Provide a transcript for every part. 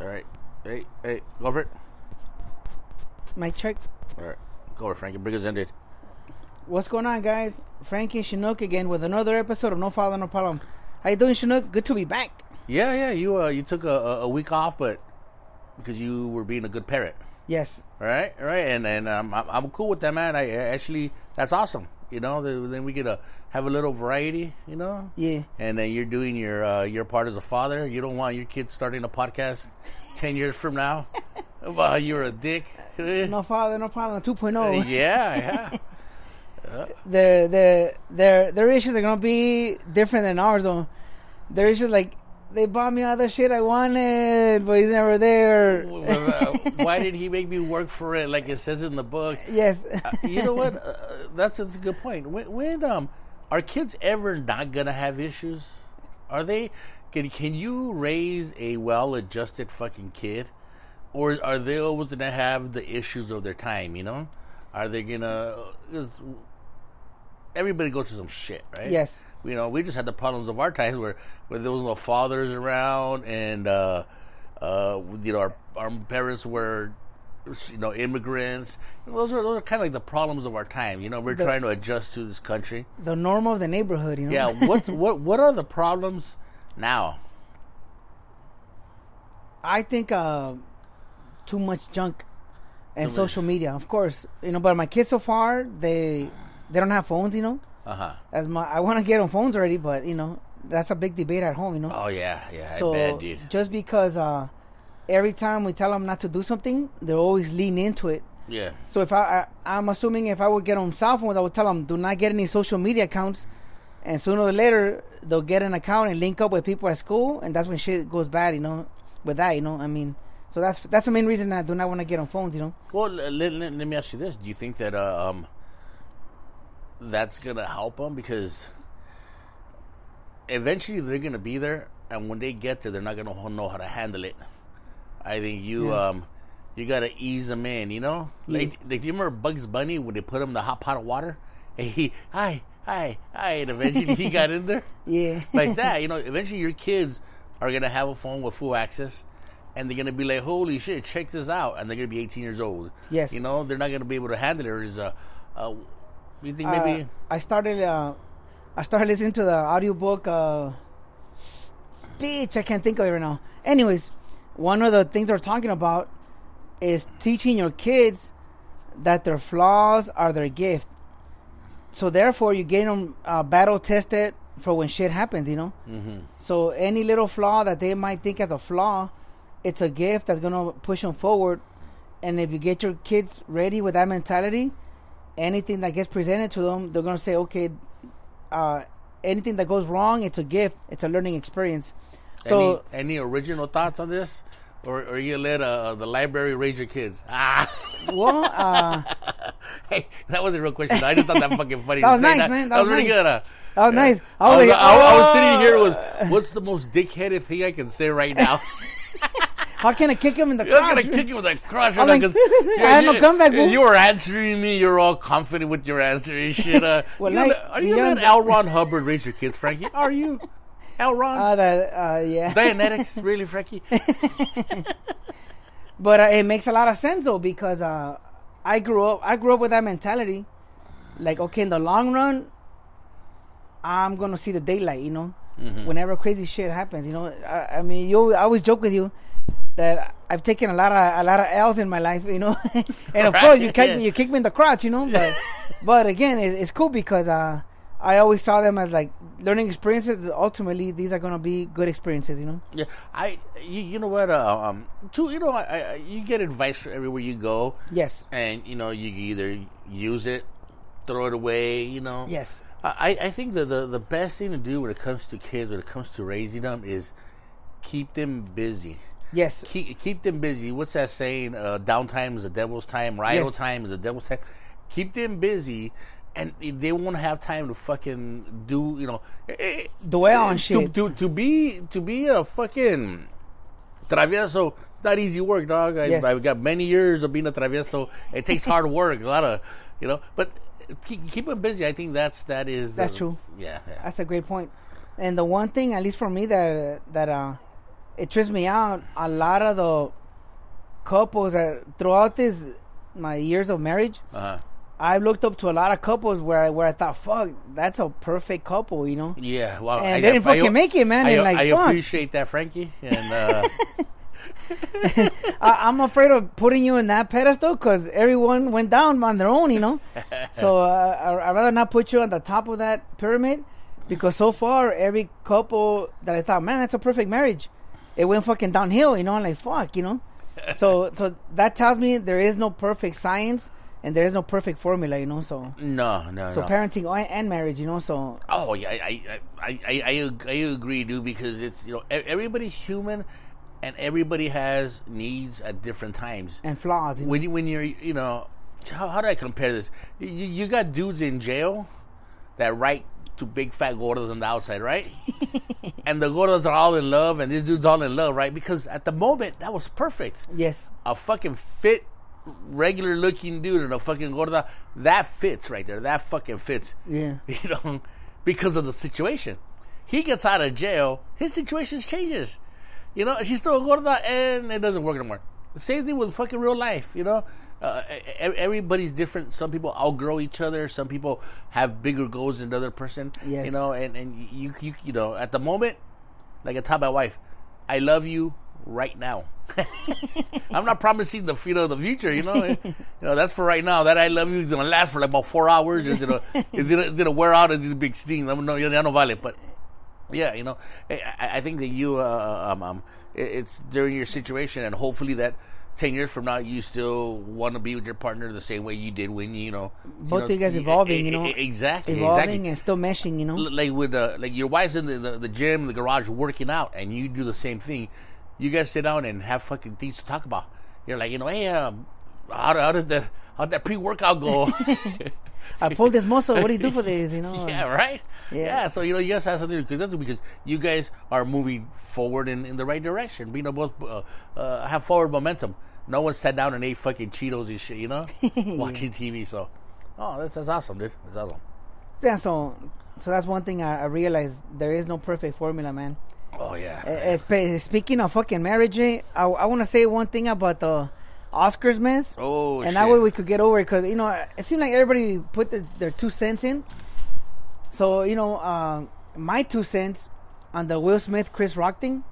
All right. Hey, hey, go for it. My check. All right. Go over, Frankie. Bring us in, dude. What's going on, guys? Frankie Chinook again with another episode of No Father, No Problem. How you doing, Chinook? Good to be back. Yeah, yeah. You uh, you took a, a a week off, but because you were being a good parent. Yes. All right, all right, and and um, I'm, I'm cool with that, man. I, I actually that's awesome. You know, then we get to have a little variety. You know, Yeah. and then you're doing your uh, your part as a father. You don't want your kids starting a podcast ten years from now. Well, you're a dick. No Father, No Problem 2.0. yeah, yeah. Their, their, their, their issues are going to be different than ours, though. Their issues, like, they bought me all the shit I wanted, but he's never there. Why did he make me work for it like it says in the book? yes. Uh, you know what? Uh, that's, that's a good point. When, when um, are kids ever not gonna have issues? Are they? Can can you raise a well-adjusted fucking kid, or are they always gonna have the issues of their time? You know, are they gonna? Cause everybody goes through some shit, right? Yes. You know, we just had the problems of our times where where there was no fathers around, and uh, uh, you know, our our parents were you know immigrants. Those are those are kind of like the problems of our time. You know, we're The- trying to adjust to this country. the norm of the neighborhood, you know? Yeah. What what what are the problems now? I think uh, too much junk and Too much. social media, of course. You know, but my kids so far, they they don't have phones, you know? Uh huh. As my, I want to get on phones already, but you know that's a big debate at home. You know, Oh yeah, yeah. so I bet, dude. just because uh, every time we tell them not to do something, they're always lean into it. Yeah. So if I, I I'm assuming if I would get on cell phones, I would tell them do not get any social media accounts, and sooner or later they'll get an account and link up with people at school, and that's when shit goes bad. You know, with that, you know, I mean, so that's that's the main reason I do not want to get on phones. You know, Well, let, let, let me ask you this: Do you think that uh, um, that's gonna help them because eventually they're gonna be there, and when they get there, they're not gonna know how to handle it. I think you Yeah. um, you gotta ease them in. You know, like, like do you remember Bugs Bunny when they put him in the hot pot of water? And he hi hi hi, and eventually he got in there yeah, like that. You know, eventually your kids are gonna have a phone with full access, and they're gonna be like, "Holy shit, check this out!" And they're gonna be 18 years old. Yes. you know, they're not gonna be able to handle it. Or is uh, uh, you think Uh, maybe? I started uh, I started listening to the audiobook uh bitch, I can't think of it right now. Anyways, one of the things they're talking about is teaching your kids that their flaws are their gift. So therefore you get them uh, battle tested for when shit happens, you know? hmm So any little flaw that they might think as a flaw, it's a gift that's gonna push them forward. And if you get your kids ready with that mentality, anything that gets presented to them, they're gonna say, okay, uh, anything that goes wrong, it's a gift, it's a learning experience. So any, any original thoughts on this, or, or you let uh, the library raise your kids? Ah, well, uh, hey, that was a real question. I just thought that fucking funny. That was say nice, man. That That, was was really nice. good. Uh, that was nice. I was, was like, I, I was "Oh." sitting here was what's the most dickheaded thing I can say right now? How can I kick him in the You're gonna kick you with a crotch I'm now I had no comeback, fool. You were answering me. You're all confident with your answer and shit. Uh, Well, you gonna- are you young- let L. Ron Hubbard raise your kids, Frankie? Are you? L. Ron? Uh, that, uh, yeah. Dianetics, really, Frankie? But uh, it makes a lot of sense though because uh, I grew up. I grew up with that mentality. Like, okay, in the long run, I'm gonna see the daylight. You know, whenever crazy shit happens. You know, I, I mean, you. I always joke with you that I've taken a lot of a lot of L's in my life. You know, and of Right, course you kick you kick me in the crotch. You know, but but again, it, it's cool because uh, I always saw them as like learning experiences. Ultimately, these are gonna be good experiences. You know. Yeah, I. You, you know what? Uh, um, too. You know, I, I, you get advice everywhere you go, Yes. and you know you either use it, throw it away. You know. Yes. I, I think that the, the best thing to do when it comes to kids, when it comes to raising them, is keep them busy. Yes. Keep, keep them busy. What's that saying? Uh, downtime is the devil's time. Idle Yes. time is the devil's time. Keep them busy, and they won't have time to fucking do. You know, eh, Dwell on to, shit. To, to be to be a fucking travieso. Not easy work, dog. I, Yes. I've got many years of being a travieso. It takes hard work, a lot of, you know. But keep, keep them busy. I think that's that is. That's true. Yeah, yeah. That's a great point. And the one thing, at least for me, that that uh, it trips me out. A lot of the couples that throughout this my years of marriage, Uh-huh. I've looked up to a lot of couples where I, where I thought, fuck, that's a perfect couple, you know. Yeah, well, And they didn't fucking make it, man, I, like, I fuck. appreciate that, Frankie, and uh, I, I'm afraid of putting you in that pedestal because everyone went down on their own, you know. so uh, I, I'd rather not put you on the top of that pyramid because so far every couple that I thought, man, that's a perfect marriage, it went fucking downhill, you know. I'm like, fuck, you know. so so that tells me there is no perfect science and there is no perfect formula, you know. So no, no, so no. parenting and- marriage, you know. So Oh yeah, I I, I, I, I, agree, dude. Because it's you know everybody's human, and everybody has needs at different times. and flaws, you know. When you when you're you know how, how do I compare this? You, you got dudes in jail that write to big fat gordos on the outside, right? and the gordos are all in love, and this dude's all in love, right? Because at the moment that was perfect. yes, A fucking fit, regular looking dude and a fucking gorda that fits right there. That fucking fits yeah, you know, because of the situation. He gets out of jail, his situation changes. You know, she's still a gorda and it doesn't work anymore. The same thing with fucking real life, you know. Uh, everybody's different. Some people outgrow each other. Some people have bigger goals than the other person. Yes. You know, and, and you, you you know, at the moment, like I tell my wife, I love you right now. I'm not promising the you know the future. You know, you know that's for right now. That I love you is gonna last for like about four hours. It's gonna it's gonna, it's gonna wear out. It's a big steam. I'm no, ya no vale. But yeah, you know, I, I I think that you uh, um, um it's during your situation, and hopefully that. Ten years from now, you still want to be with your partner the same way you did when you, you know. Both know, of you guys evolving, you know, exactly, evolving exactly and still meshing, you know. like with uh, like your wife's in the, the, the gym, the garage, working out, and you do the same thing. You guys sit down and have fucking things to talk about. You're like, you know, hey, um, how, how did the how did that pre workout go? I pulled this muscle. What do you do for this? You know. yeah, right. Yeah. Yeah. so you know, you guys have something to do because you guys are moving forward in, in the right direction. You know, both uh, uh, have forward momentum. No one sat down and ate fucking Cheetos and shit. You know, watching TV. So, oh, that's that's awesome, dude. That's awesome. Yeah, so so that's one thing I, I realized there is no perfect formula, man. Oh yeah. Eh, speaking of fucking marriage, eh, I, I want to say one thing about the Oscars mess, oh, and shit. that way we could get over it because you know it seemed like everybody put the, their two cents in. So you know, uh, my two cents on the Will Smith Chris Rock thing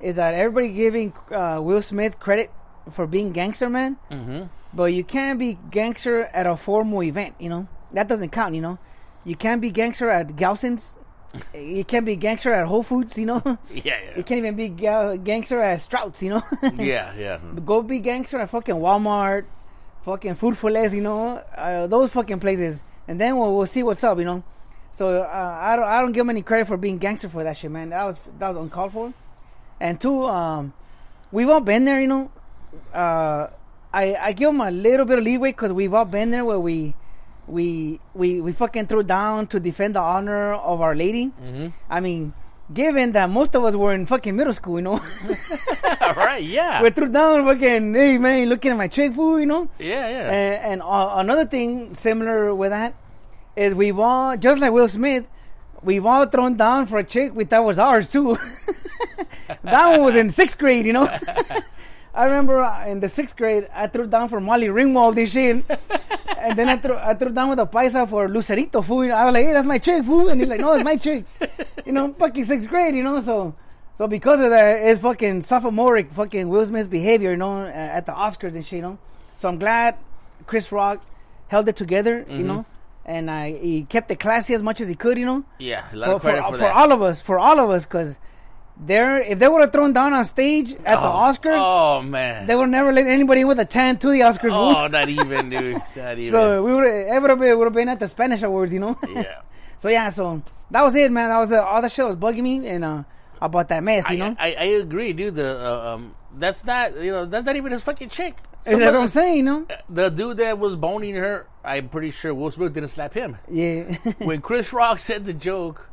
is that everybody giving uh, Will Smith credit for being gangster man, mm-hmm. but you can't be gangster at a formal event. You know that doesn't count. You know, you can't be gangster at Gelson's. you can't be gangster at Whole Foods. You know. Yeah, yeah. You can't even be ga- gangster at Sprouts, you know. yeah, yeah. Go be gangster at fucking Walmart, fucking Food for Less, you know, uh, those fucking places, and then we'll, we'll see what's up, you know. So uh, I don't I don't give him any credit for being gangster for that shit, man. That was that was uncalled for. And two, um, we've all been there, you know. Uh, I I give him a little bit of leeway because we've all been there where we. We, we we fucking threw down to defend the honor of Our Lady. Mm-hmm. I mean, given that most of us were in fucking middle school, you know, right? yeah. we threw down fucking, hey man, looking at my chick food, you know? yeah, yeah. And, and uh, another thing similar with that is we've all, just like Will Smith, we've all thrown down for a chick we thought was ours too. that one was in sixth grade, you know? I remember in the sixth grade, I threw down for Molly Ringwald this shit. and then I threw, I threw down with a paisa for Lucerito food. I was like, hey, that's my chick food. And he's like, no, it's my chick. You know, fucking sixth grade, you know? So, so because of that, it's fucking sophomoric fucking Will Smith's behavior, you know, at the Oscars and shit, you know? So I'm glad Chris Rock held it together, you mm-hmm. know? And I, he kept it classy as much as he could, you know? yeah, a lot For, of credit for, for, for all of us, for all of us, because they're, if they would have thrown down on stage at the Oh, Oscars, Oh man. they would never let anybody in with a tan to the Oscars. oh, not even, dude. Not even. so we would have would have been, would have been at the Spanish awards, you know. yeah. so yeah, so that was it, man. That was uh, all the shit was bugging me and uh, about that mess, I, you know. I, I agree, dude. The uh, um, that's not you know that's not even his fucking chick. And that's what I'm saying, you know. The dude that was boning her, I'm pretty sure Will Smith didn't slap him. Yeah, when Chris Rock said the joke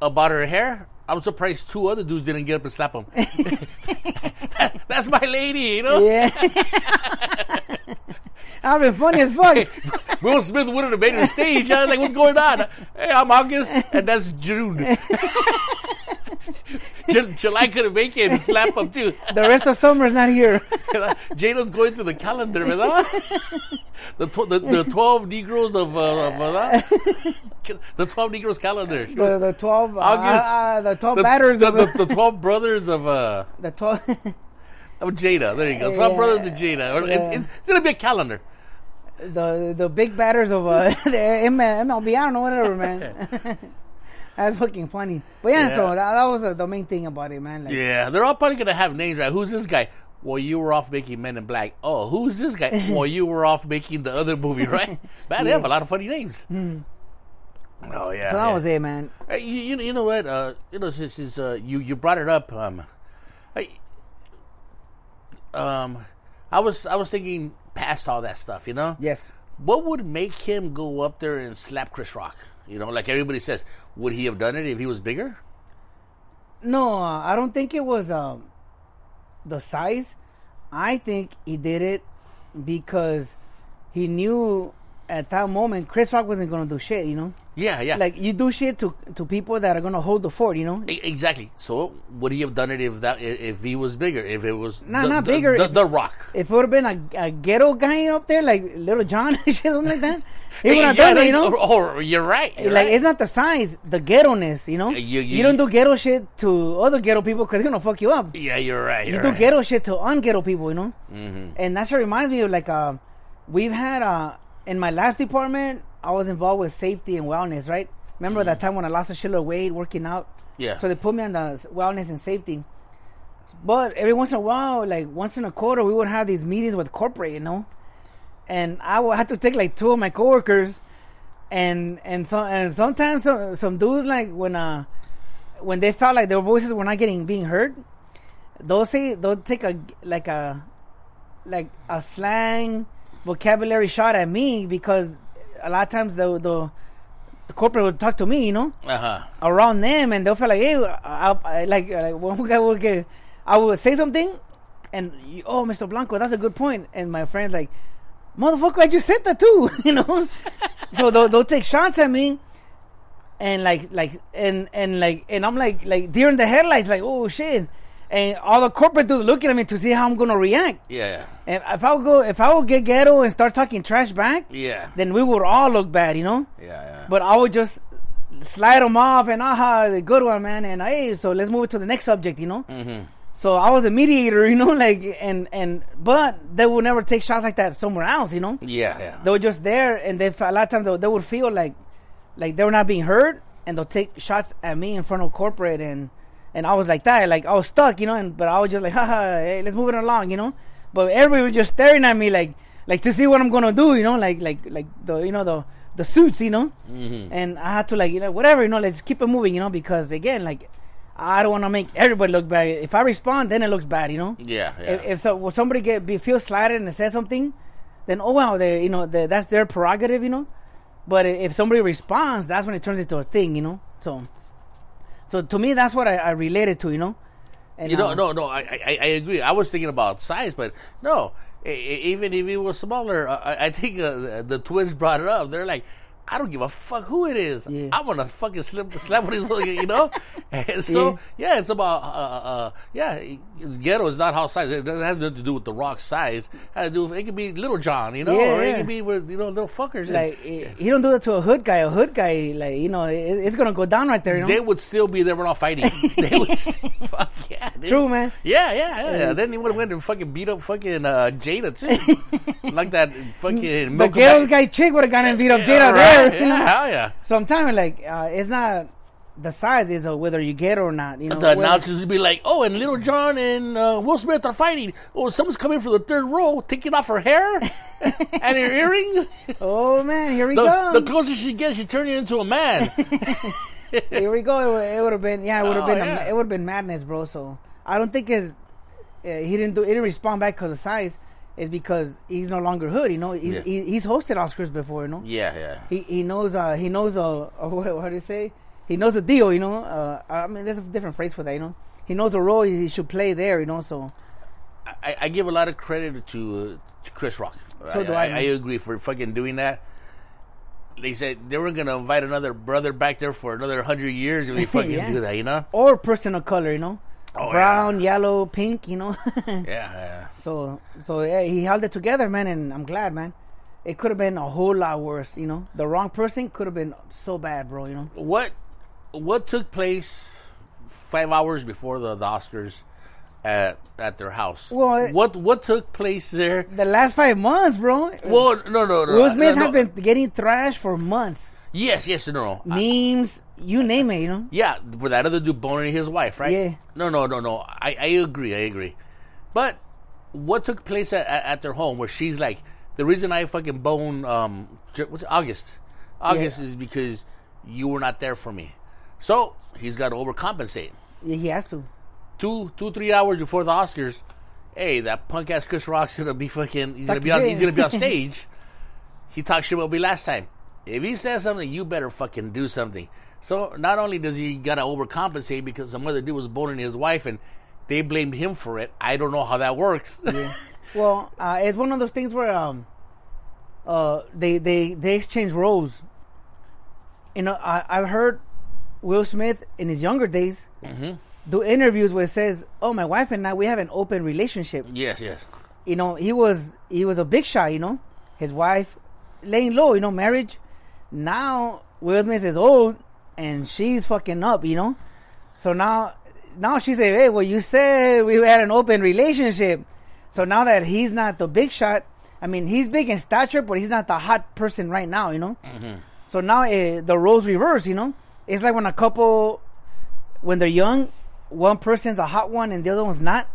about her hair, I'm surprised two other dudes didn't get up and slap him. That- that's my lady, you know. yeah. I've been funny as fuck. Will Smith wouldn't have made it stage. I was like, what's going on? Hey, I'm August, and that's June. J- July couldn't make it and slap him too. The rest of summer's not here. Jada's going through the calendar, ¿verdad? The, tw- the, the 12 Negroes of, uh, of ¿verdad? The 12 Negroes calendar. the, the 12, uh, August. uh, the 12 the, batters the, of the, the 12 brothers of, uh, the 12. of Jada. There you go. 12 Yeah. brothers of Jada. Yeah. It's, it's, it's to be a calendar. the the big batters of uh, the MLB. I don't know whatever, man. That's fucking funny. But yeah, Yeah. so that, that was uh, the main thing about it, man. Like, Yeah, they're all probably gonna have names, right? Who's this guy? Well, you were off making Men in Black. Oh, who's this guy? well, you were off making the other movie, right? Man, they have a lot of funny names. Oh yeah. So that yeah. was it, man. Hey, you, you, you know what? Uh, you know, since, since uh, you you brought it up, um, I, um, I was I was thinking past all that stuff. You know, Yes. what would make him go up there and slap Chris Rock? You know, like everybody says, would he have done it if he was bigger? No, uh, I don't think it was um, the size. I think he did it because he knew at that moment Chris Rock wasn't gonna do shit. You know, Yeah, yeah. like you do shit to to people that are gonna hold the fort. You know, Exactly. So would he have done it if that if he was bigger? If it was Nah, the, not the- bigger. The, If- the Rock. if it would have been a, a ghetto guy up there, like Lil Jon and shit, something like that, he would have Yeah, done it. You know, Or, or you're right. you're like right. it's not the size, the ghetto-ness, you know. You- You, you- don't do ghetto shit to other ghetto people because they're gonna fuck you up. yeah, you're right. You You're do right. ghetto shit to unghetto people, you know. Mm-hmm. And that's what reminds me of like uh, we've had uh, in my last department, I was involved with safety and wellness, right? Remember that time when I lost a shitload of weight working out? Mm-hmm. Yeah. So they put me on the wellness and safety. But every once in a while, like once in a quarter, we would have these meetings with corporate, you know. And I would have to take like two of my coworkers, and and so and sometimes some some dudes like when uh when they felt like their voices were not getting being heard, they'll say they'll take a like a like a slang vocabulary shot at me because a lot of times the the, the corporate would talk to me, you know Uh huh. around them, and they'll feel like, hey, I, I, like, like one guy will get, I would say something, and you, oh, Mr. Blanco, that's a good point. point, and my friend like, motherfucker, I just said that too, you know. so they'll, they'll take shots at me, and like, like, and and like, and I'm like, like deer in the headlights, like, oh shit, and all the corporate dudes looking at me to see how I'm gonna react. Yeah. And if I would go, if I would get ghetto and start talking trash back, Yeah. then we would all look bad, you know. Yeah. Yeah. But I would just slide them off and aha, the good one, man. And hey, so let's move it to the next subject, you know. Mm-hmm. So I was a mediator, you know, like and and but they would never take shots like that somewhere else, you know. Yeah. Yeah. They were just there, and they a lot of times they, they would feel like like they were not being heard, and they'll take shots at me in front of corporate, and and I was like that, like I was stuck, you know. And but I was just like, haha, hey, let's move it along, you know. But everybody was just staring at me, like like to see what I'm gonna do, you know, like like like the you know the the suits, you know. Mm-hmm. And I had to like you know whatever, you know, let's keep it moving, you know, because again, like I don't want to make everybody look bad. If I respond, then it looks bad, you know. Yeah. Yeah. If, if so, somebody get be, feel slighted and say something, then oh well, they you know they, that's their prerogative, you know. But if somebody responds, that's when it turns into a thing, you know. So, so to me, that's what I, I related to, you know. And, you know, uh, no, no, I, I, I agree. I was thinking about size, but no, even if he was smaller, I, I think uh, the twins brought it up. They're like, I don't give a fuck who it is. Yeah. I'm gonna fucking slap, slap with his, you know. And so yeah, it's about uh, uh, yeah, it's ghetto is not how size. It doesn't have nothing to do with the rock size. It has to do with, it could be Lil Jon, you know, Yeah, or it could be with you know little fuckers. like he don't do that to a hood guy. A hood guy, like you know, it, it's gonna go down right there, you know. they would still be there. We're not fighting. they would. fuck yeah, dude. True, man. Yeah, yeah, yeah. yeah. Then he would have went and fucking beat up fucking uh, Jada too, like that fucking. the ghetto guy chick would have gone and beat up Jada right. know? Yeah, hell yeah. So I'm telling you, like, uh, it's not the size is uh, whether you get or not. You know, The announcers would be like, "Oh, and Lil Jon and uh, Will Smith are fighting. Oh, someone's coming from the third row, taking off her hair and her earrings. Oh man, here we The, go. the closer she gets, she turns into a man. Here we go. It would have been yeah. It would have Oh, been yeah. a, it would have been madness, bro. So I don't think his uh, he didn't do he didn't respond back because of size. It's because he's no longer hood. You know, he's Yeah. he, he's hosted Oscars before. You know, yeah, yeah. he he knows uh he knows uh, uh what, what do you say? He knows the deal. You know, uh I mean there's a different phrase for that. You know, he knows the role he should play there. You know, so I, I give a lot of credit to, uh, to Chris Rock. So do I, I. I agree for fucking doing that. they said they were gonna invite another brother back there for another hundred years if they fucking Yeah. do that, you know? or person of color, you know, Oh, brown, yellow, pink, you know. Yeah, yeah. so so yeah, he held it together, man, and I'm glad, man. It could have been a whole lot worse, you know. The wrong person could have been so bad, bro. You know. What what took place five hours before the, the Oscars at at their house? Well, what what took place there? The last five months, bro. Well, no, no, no. Will Smith no, has no. been getting thrashed for months. Yes, yes, no, no. Memes, you name it, you know. Yeah, for that other dude boning his wife, right? Yeah. No, no, no, no. I, I agree. I agree. But what took place at, at, at their home where she's like, the reason I fucking bone, um, what's it, August? August Yeah. is because you were not there for me. So he's got to overcompensate. Yeah, he has to. Two, two, three hours before the Oscars, hey, that punk ass Chris Rock's gonna be fucking. He's gonna be on. He's gonna be on stage. he talked shit about me last time. If he says something, you better fucking do something. So not only does he gotta overcompensate because some other dude was boning his wife and they blamed him for it. I don't know how that works. Well, uh, it's one of those things where um, uh, they they they exchange roles. You know, I I've heard Will Smith in his younger days do interviews where it says, "Oh, my wife and I we have an open relationship." yes, yes. You know, he was he was a big shot. You know, his wife laying low. You know, marriage. Now Will Smith is old and she's fucking up. You know, so now now she said, "Hey, well, you said we had an open relationship." So now that he's not the big shot, I mean, he's big in stature, but he's not the hot person right now. You know. So now uh, the roles reverse. You know, it's like when a couple, when they're young, one person's a hot one and the other one's not,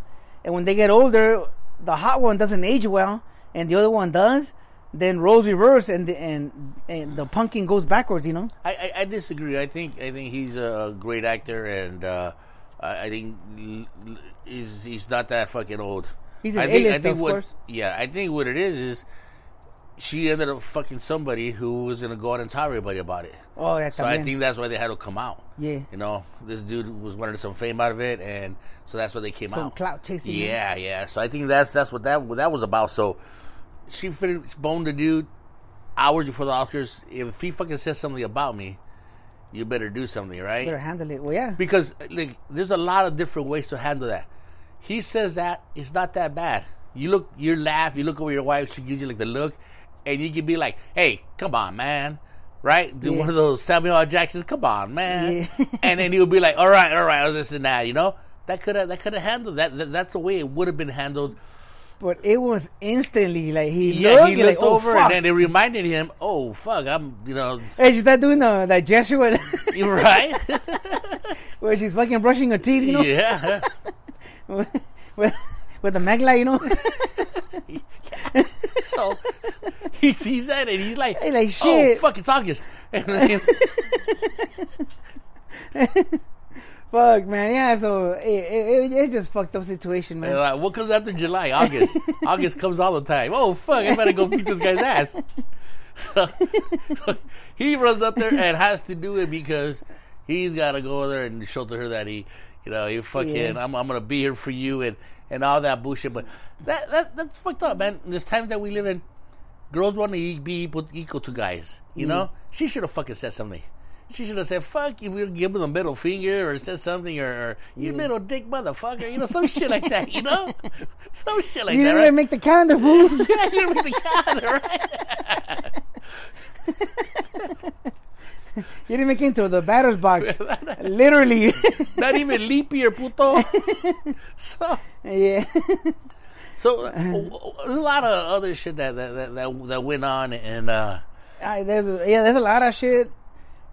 and when they get older, the hot one doesn't age well and the other one does. Then roles reverse and the, and and the punking goes backwards. You know. I, I, I disagree. I think I think he's a great actor, and uh, I, think he's he's not that fucking old. He's an I think, I think of what, course. Yeah, I think what it is is she ended up fucking somebody who was gonna go out and tell everybody about it. Oh, yeah. So I think that's why they had to come out. Yeah. You know, this dude was wanting some fame out of it, and so that's why they came out. Some out. clout chasing. Yeah, yeah. So I think that's that's what that what that was about. So she finished boned the dude hours before the Oscars. If he fucking says something about me, you better do something, right? Better handle it. Well, yeah. Because like, there's a lot of different ways to handle that. He says that it's not that bad. You look, you laugh, you look over your wife, she gives you like the look, and you can be like, "Hey, come on, man." Right? Do Yeah. one of those Samuel L. Jacksons, come on, man. Yeah. and then he'll be like, All right, all right, this and that, you know? That could have that could have handled that, that that's the way it would have been handled. But it was instantly like he Yeah, looked, he looked like, oh, over fuck. and then it reminded him, Oh fuck, I'm you know Hey, she's not doing the that gesture you're right. where she's fucking brushing her teeth, you know, yeah. with, with the mag light, you know. so he sees that and he's like, Hey, like, shit. Oh shit. fuck, it's August. Fuck, man. Yeah, so it, it, it's just fucked up situation, man. Like, what comes after July? August. August comes all the time. Oh fuck! I better go beat this guy's ass. So, so he runs up there and has to do it because he's got to go there and show to her that he, you know, he fucking, Yeah. I'm, I'm gonna be here for you and and all that bullshit. But that that that's fucked up, man. In this time that we live in, girls want to be equal, equal to guys. You mm. know, she should have fucking said something. She should have said, fuck you, we'll give him the middle finger or said something, or, or you little dick motherfucker, you know, some shit like that, you know? Some shit like you that, You didn't right? even make the calendar, fool. yeah, you didn't make the calendar, right? you didn't make it into the batter's box. Literally. Not even leap year, puto. so, yeah. so uh, there's a lot of other shit that that, that, that, that went on, and uh, I, there's yeah, there's a lot of shit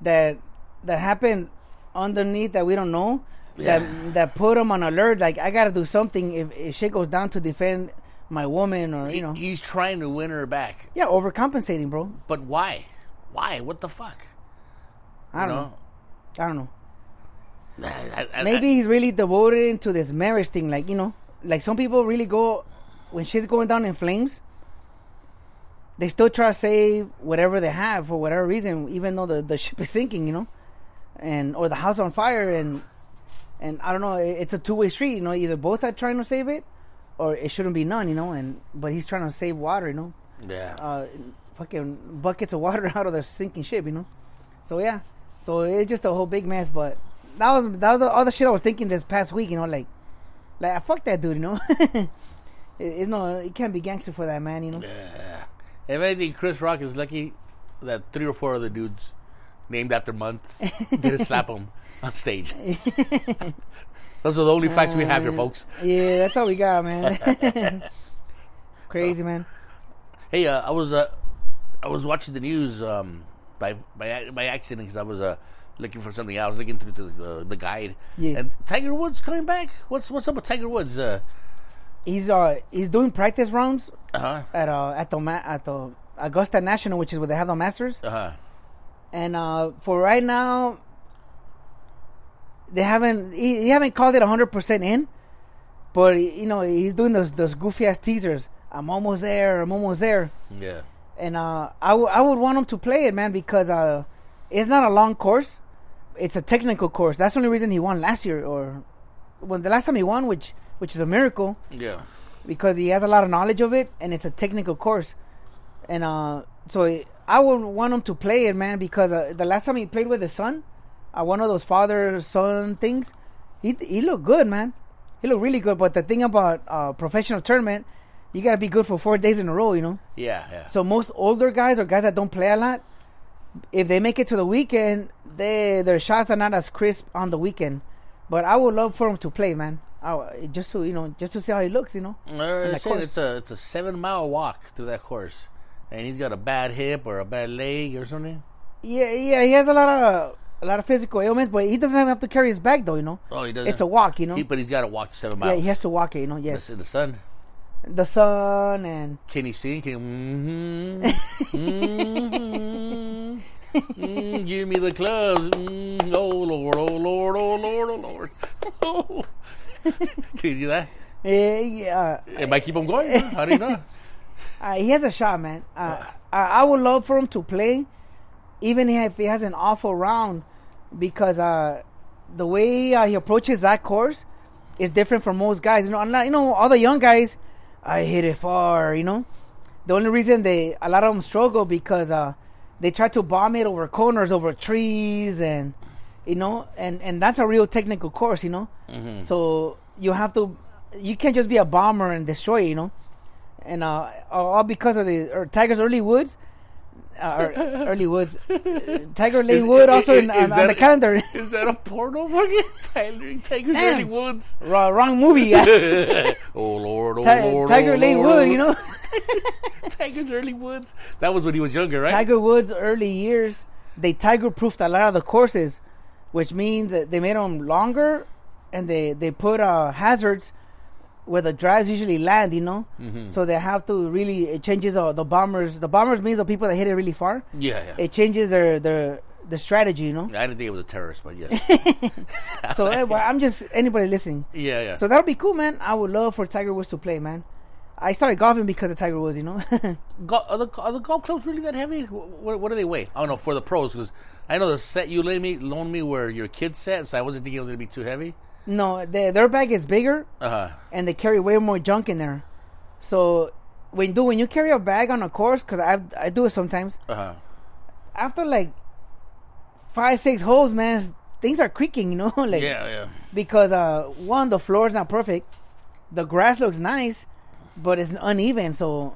that that happened underneath that we don't know. Yeah. That that put him on alert. Like I gotta do something if, if shit goes down to defend my woman or you know. he's trying to win her back. Yeah, overcompensating, bro. But why? Why? What the fuck? I don't You know. I don't know. I- I- I- Maybe he's really devoted into this marriage thing. Like you know, like some people really go when shit's going down in flames. They still try to save whatever they have for whatever reason, even though the, the ship is sinking, you know, and or the house on fire, and and I don't know. It's a two way street, you know. Either both are trying to save it, or it shouldn't be none, you know. And but he's trying to save water, you know. yeah. Uh, fucking buckets of water out of the sinking ship, you know. So yeah, so it's just a whole big mess. But that was that was all the shit I was thinking this past week, you know, like like i fuck that dude, you know. it, it's no, it can't be gangster for that man, you know. Yeah. If anything, Chris Rock is lucky that three or four other dudes named after months didn't slap him on stage. Those are the only facts we have here, Uh, folks. Yeah, that's all we got, man. Crazy man. Hey, uh, I was uh, I was watching the news um, by by by accident because I was uh, looking for something. I was looking through the uh, the guide, Yeah. and Tiger Woods coming back. What's what's up with Tiger Woods? Uh He's uh he's doing practice rounds huh. at uh at the ma- at the Augusta National, which is where they have the Masters. Uh huh. And uh, for right now, they haven't he, he haven't called it hundred percent in, but you know he's doing those those goofy ass teasers. I'm almost there. I'm almost there. Yeah. And uh, I would I would want him to play it, man, because uh, it's not a long course. It's a technical course. That's the only reason he won last year, or when the last time he won, which which is a miracle Yeah. because he has a lot of knowledge of it and it's a technical course. And uh, so I would want him to play it, man, because uh, the last time he played with his son, uh, one of those father son things, he he looked good, man. He looked really good. But the thing about uh, professional tournament, you gotta be good for four days in a row, you know. Yeah. Yeah. So most older guys or guys that don't play a lot, if they make it to the weekend, they their shots are not as crisp on the weekend. But I would love for him to play, man. Just to you know, just to see how he looks, you know. Uh, said it's a it's a seven mile walk through that course, and he's got a bad hip or a bad leg or something. Yeah, yeah, he has a lot of a lot of physical ailments, but he doesn't have to carry his bag though, you know. Oh, he doesn't. It's a walk, you know. He, but he's got to walk seven miles. yeah, he has to walk it, you know. Yes. In the sun. the sun and Can he sing? Can he, mm-hmm, mm-hmm, mm, give me the clubs. Mm, oh Lord, oh Lord, oh Lord, oh Lord. Can you do that? yeah, yeah. It might keep him going. How do you know? Uh, he has a shot, man. Uh, I, would love for him to play, even if he has an awful round, because uh, the way uh, he approaches that course is different from most guys. You know, unlike, you know, all the young guys, I hit it far. You know, the only reason they a lot of them struggle because uh, they try to bomb it over corners, over trees, and you know, and and that's a real technical course. You know, so you have to, you can't just be a bomber and destroy. You know and uh, all because of the or Tiger's early woods, uh, or early woods, uh, Tiger Lane Wood also in, on, on the calendar. Is that a porno fucking Tyler Tiger's Damn. Early Woods? Wrong, wrong movie. oh Lord, oh Ti- Lord, Tiger oh, Lane Wood, oh, you know. Tiger's Early Woods. That was when he was younger, right? Tiger Woods' early years, they Tiger proofed a lot of the courses, which means that they made them longer, and they they put uh, hazards where the drives usually land. You know, Mm-hmm. so they have to really it changes uh, the bombers. The bombers means the people that hit it really far. Yeah, yeah. It changes their their the strategy. You know. I didn't think it was a terrorist, but yes. So eh, well, I'm just anybody listening. yeah, yeah. So that'll be cool, man. I would love for Tiger Woods to play, man. I started golfing because of Tiger Woods, you know. Go- are, the, are the golf clubs really that heavy? What, what do they weigh? I don't know for the pros because I know the set you loaned me loaned me were your kids set, so I wasn't thinking it was gonna be too heavy. no, their their bag is bigger Uh huh. and they carry way more junk in there. So when do when you carry a bag on a course, because I I do it sometimes. Uh huh. After like five six holes, man, things are creaking, you know, like Yeah, yeah. because uh one the floor is not perfect, the grass looks nice, but it's uneven. So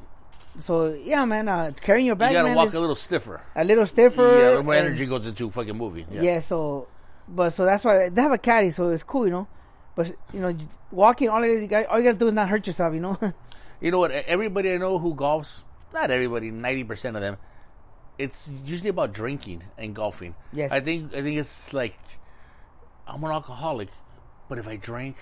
so yeah, man, uh, carrying your bag, You gotta man, walk a little stiffer. a little stiffer. Yeah, more and- energy goes into fucking moving. Yeah. Yeah. so, but so that's why they have a caddy, so it's cool, you know. But you know, walking all it is, you got, all you gotta do is not hurt yourself, you know. You know what? Everybody I know who golfs, not everybody, ninety percent of them, it's usually about drinking and golfing. Yes. I think I think it's like I'm an alcoholic, but if I drink,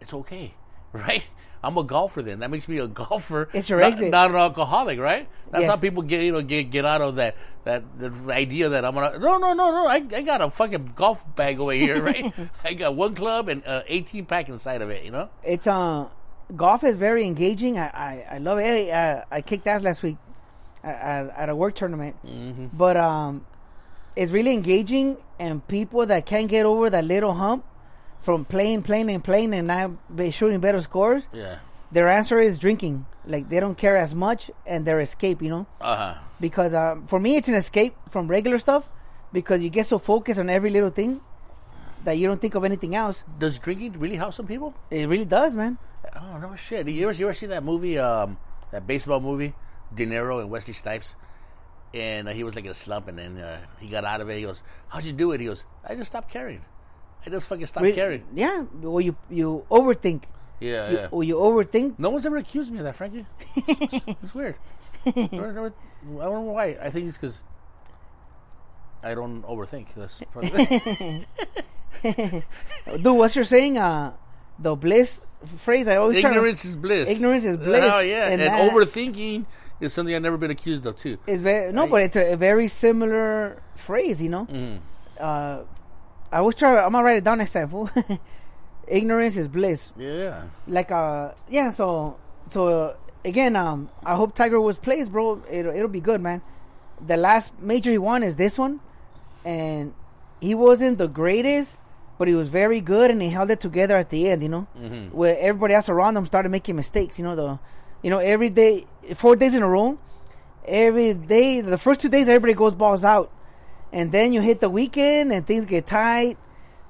it's okay, right? I'm a golfer then. That makes me a golfer. It's your not, exit. not an alcoholic, right? That's Yes. how people get you know get get out of that that the idea that I'm gonna no no no no I, I got a fucking golf bag over here, right? I got one club and uh, 18 pack inside of it, you know. it's uh, golf is very engaging. I I, I love it. Uh, I kicked ass last week at, at, at a work tournament, Mm-hmm. but um, it's really engaging, and people that can't get over that little hump from playing, playing, and playing, and not be shooting better scores. Yeah. their answer is drinking. Like they don't care as much, and their escape, you know. Uh huh. Because um, for me, it's an escape from regular stuff because you get so focused on every little thing that you don't think of anything else. Does drinking really help some people? It really does, man. Oh no shit! You ever you ever see that movie? Um, that baseball movie, De Niro and Wesley Snipes, and uh, he was like in a slump, and then uh, he got out of it. He goes, "How'd you do it?" He goes, "I just stopped caring. I just fucking stopped Re- caring." Yeah. Well, you you overthink. Yeah, You, yeah. Well, you overthink. No one's ever accused me of that, Frankie. it's weird. I don't know I why. I think it's because I don't overthink. That's probably it. Dude, what's your saying? Uh, the bliss phrase I always try to- ignorance is bliss. Ignorance is bliss, Oh yeah, and and, that- overthinking is something I've never been accused of too. It's very no, Right. but it's a, a very similar phrase, you know. Mm. Uh, I was trying. I'm gonna write it down next time. Fool. Ignorance is bliss. Yeah. Like uh, yeah. So so uh, again, um, I hope Tiger was plays, bro. It'll it'll be good, man. The last major he won is this one, and he wasn't the greatest, but he was very good, and he held it together at the end. You know, Mhm. where everybody else around him started making mistakes. You know the, you know every day, four days in a row, every day, the first two days everybody goes balls out, and then you hit the weekend and things get tight.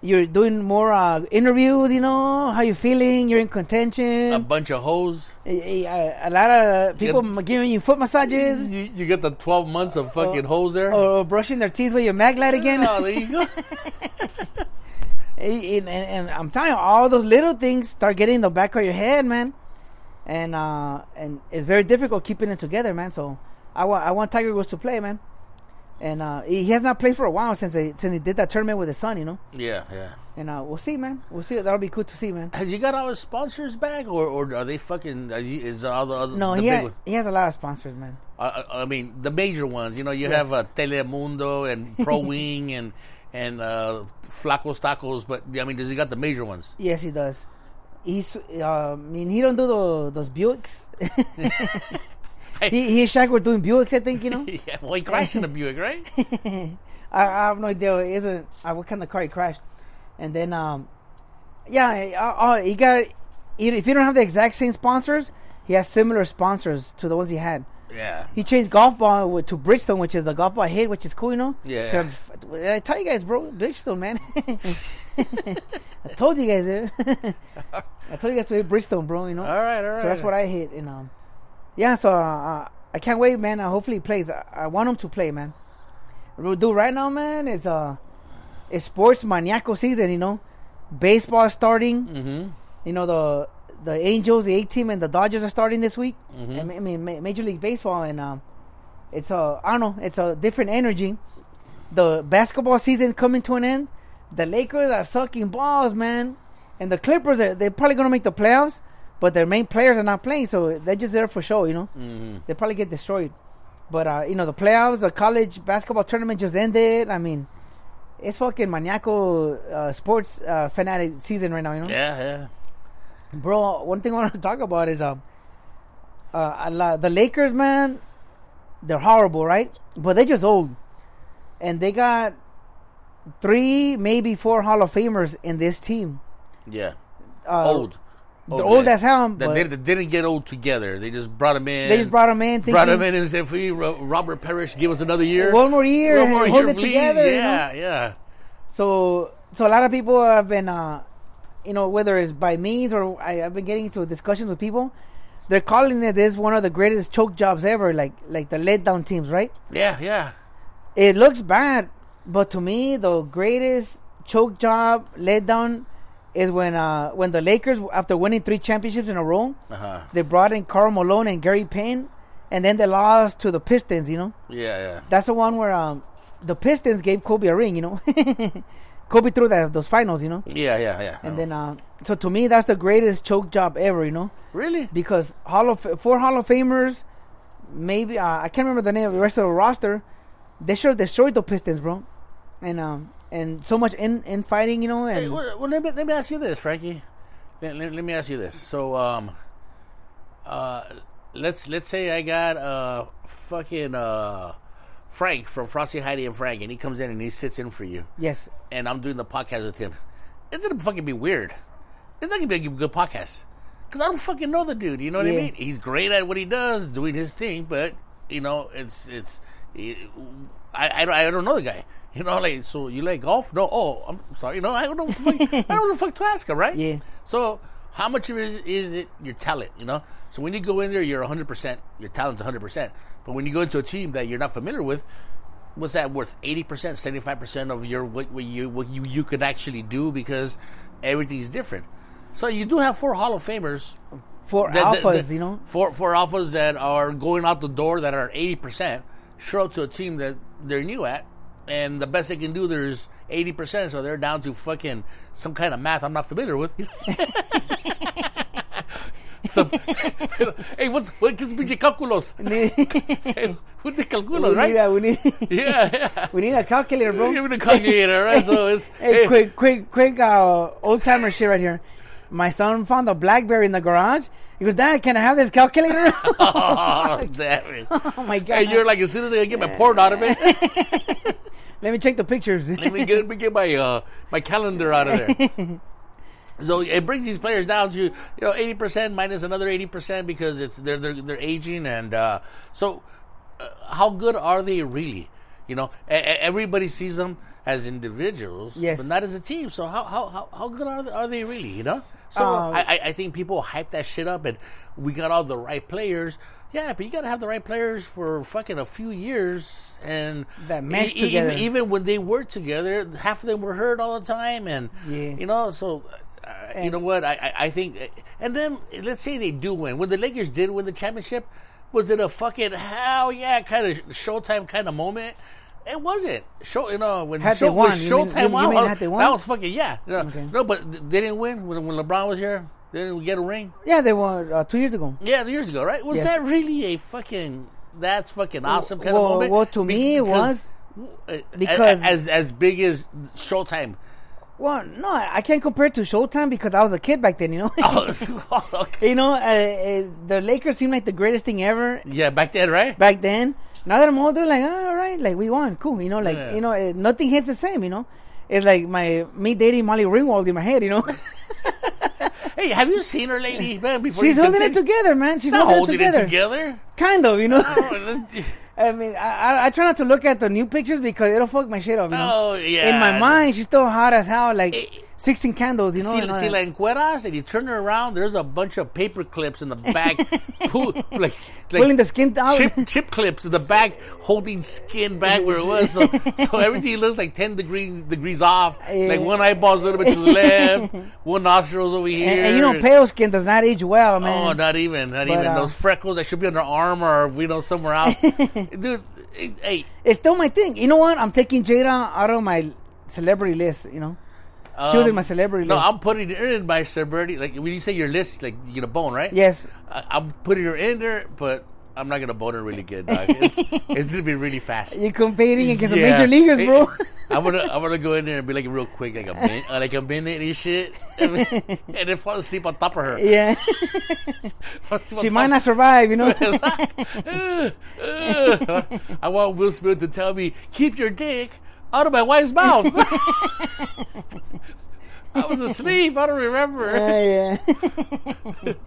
You're doing more uh, interviews. You know how you feeling. You're in contention. A bunch of hoes. a, a- a lot of people Yep. m giving you foot massages You, you get the 12 months of fucking hoes there. or brushing their teeth with your maglite again. Oh, there you go. and, and, and I'm telling you, all those little things start getting in the back of your head, man. And uh, and it's very difficult keeping it together, man. So I want I want Tiger Woods to play, man. And uh, he he has not played for a while since they, since he did that tournament with his son, you know. yeah, yeah. And uh, we'll see, man. We'll see. That'll be cool to see, man. Has he got all his sponsors back, or, or are they fucking? Are you, is all the other? No, the he big ha- one- he has a lot of sponsors, man. I mean, the major ones. You know, you Yes. have uh, Telemundo and Pro Wing and and uh, Flacos Tacos, but I mean, does he got the major ones? Yes, he does. He's. Uh, I mean, he don't do the, those Buicks. he he and Shaq were doing Buicks, I think. You know. yeah, well, he crashed in a Buick, right? I, I have no idea. It isn't uh, what kind of car he crashed, and then um, yeah, uh, uh, he got. If you don't have the exact same sponsors, he has similar sponsors to the ones he had. Yeah. He changed golf ball to Bridgestone, which is the golf ball I hate, which is cool, you know. Yeah. I tell you guys, bro? Bridgestone, man. I told you guys, eh? I told you guys to hit Bridgestone, bro. You know. All right, all right. So that's what I hit, and um, yeah. So uh, I can't wait, man. Uh, hopefully he plays. I, I want him to play, man. Dude, right now, man, it's uh, it's sports maniaco season. You know, baseball starting. Mm-hmm. You know the the Angels, the A team, and the Dodgers are starting this week. Mhm. I mean, I mean, Ma- Major League Baseball, and um, it's a I don't know, it's a different energy. The basketball season coming to an end. The Lakers are sucking balls, man, and the Clippers are they're probably gonna make the playoffs, but their main players are not playing, so they're just there for show. You know, Mm-hmm. they probably get destroyed. But uh, you know, the playoffs, the college basketball tournament just ended. I mean, it's fucking maniacal uh, sports uh, fanatic season right now. You know. Yeah, yeah. Bro, one thing I want to talk about is um, uh, the Lakers, man, they're horrible, right? But they're just old, and they got three, maybe four Hall of Famers in this team. Yeah. Uh, old. They're old yeah. as hell, That they, they didn't get old together. They just brought him in. they just brought them in. Thinking, brought him in and said, "Please, Ro- Robert Parish, give us another year. One more year, One more and hold it please." together. you know? Yeah, yeah. So, so a lot of people have been, uh, you know, whether it's by means or I, I've been getting into discussions with people. They're calling it this one of the greatest choke jobs ever, like like the letdown teams, right? Yeah, yeah. It looks bad, but to me, the greatest choke job letdown is when uh, when the Lakers, after winning three championships in a row, Uh huh. they brought in Karl Malone and Gary Payne, and then they lost to the Pistons. You know, Yeah, yeah. that's the one where um, the Pistons gave Kobe a ring. You know, Kobe threw that those finals. You know, Yeah, yeah, yeah. and then uh, so to me, that's the greatest choke job ever. You know, really? because Hall of four Hall of Famers, maybe uh, I can't remember the name of the rest of the roster. They should have destroyed the Pistons, bro, and um and so much in in fighting, you know, and Hey, well, let me let me ask you this, Frankie. Let, let, let me ask you this. So, um, uh, let's let's say I got uh fucking uh Frank from Frosty Heidi and Frank, and he comes in and he sits in for you, yes, and I'm doing the podcast with him. It's gonna fucking be weird. It's not gonna be a good podcast. Because I don't fucking know the dude. You know what I Yeah. mean? He's great at what he does, doing his thing, but you know, it's it's. It, I, I, I don't know the guy. You know, like, so you like golf? No, oh, I'm sorry. No, I don't know I don't know the fuck to ask him, right? Yeah. So, how much is is it your talent, you know? So, when you go in there, you're 100%, your talent's 100%. But when you go into a team that you're not familiar with, what's that worth? 80%, 75% of your what, what you what you, you could actually do because everything's different. So, you do have four Hall of Famers. Four that, alphas, that, that, you know? Four, four alphas that are going out the door that are 80%. Schroeder to a team that they're new at, and the best they can do there is 80%, so they're down to fucking some kind of math I'm not familiar with. some, hey, what's what is pinche cálculos? what the calculos, we right? Need a, we need, yeah, yeah, we need a calculator, bro. We need a calculator, right? So it's hey, hey. quick, quick, quick, uh, old timer shit right here. My son found a BlackBerry in the garage. He goes, Dad, can I have this calculator? Oh, damn it! oh my god! Hey, you're like as soon as I get my porn out of it. Let me check the pictures. Let me get, let me get my uh, my calendar out of there. So it brings these players down to you know eighty percent minus another eighty percent because it's they're they're, they're aging and uh, so uh, how good are they really? You know, a- a- everybody sees them as individuals, Yes. but not as a team. So how how how, how good are they, are they really? You know, so Uh, I I- think people hype that shit up and we got all the right players. Yeah, but you got to have the right players for fucking a few years and That mesh e- together. Even, even when they worked together, half of them were hurt all the time, and Yeah. you know, so uh, you know what? I, I I think, and then let's say they do win. When the Lakers did win the championship, was it a fucking hell yeah kind of Showtime kind of moment? It wasn't. Show you know when Had show, they won, when Showtime won, had they won? that was fucking yeah. No, Okay. no, but they didn't win when when LeBron was here. They didn't get a ring. yeah, they won uh, two years ago. Yeah, two years ago, right? Was Yes. that really a fucking? That's fucking awesome kind well- of moment. well, to me it was- uh, because- as as big as Showtime. Well, no, I I can't compare it to Showtime because I was a kid back then. You know, Oh, okay. you know, uh, uh, the Lakers seemed like the greatest thing ever Yeah, back then, right? back then. Now that I'm older, like, oh, all right, like we won, cool. You know, like Yeah. you know, uh, nothing hits the same. You know, it's like my me dating Molly Ringwald in my head. You know, Hey, have you seen her lady? man? Before she's holding it together, man. She's holding, it together, it together. kind of. You know. Oh, I mean, I, I try not to look at the new pictures because it'll fuck my shit up. You know? Oh, yeah. In my mind, she's still hot as hell, like Eh, 16 candles. You know. See, see la encueras, and you turn her around. There's a bunch of paper clips in the back, pull, like, like Pulling the skin out. chip chip clips in the back, holding skin back where it was. So, so everything looks like ten degrees degrees off. Yeah. Like one eyeball's a little bit to the left, one nostril's over here. and, and you know, pale skin does not age well, man. Oh, not even, not But, even uh, those freckles that should be on her arm or we know somewhere else, dude. Hey, It's still my thing. You know what? I'm taking Jada out of my celebrity list. You know, she was in um, my celebrity No, list. I'm putting her in my celebrity. Like when you say your list, like you get a bone, right? yes. I, I'm putting her in there, but I'm not gonna bone her really good, dog. It's, it's gonna be really fast. You're competing against the Yeah. major leaguers, bro. I'm gonna I'm gonna go in there and be like real quick, like a minute, uh, like a minute and shit, and then fall asleep on top of her. yeah. Fall asleep on she might not survive, you know. I want Will Smith to tell me, keep your dick out of my wife's mouth. I was asleep. I don't remember. Oh, yeah, yeah.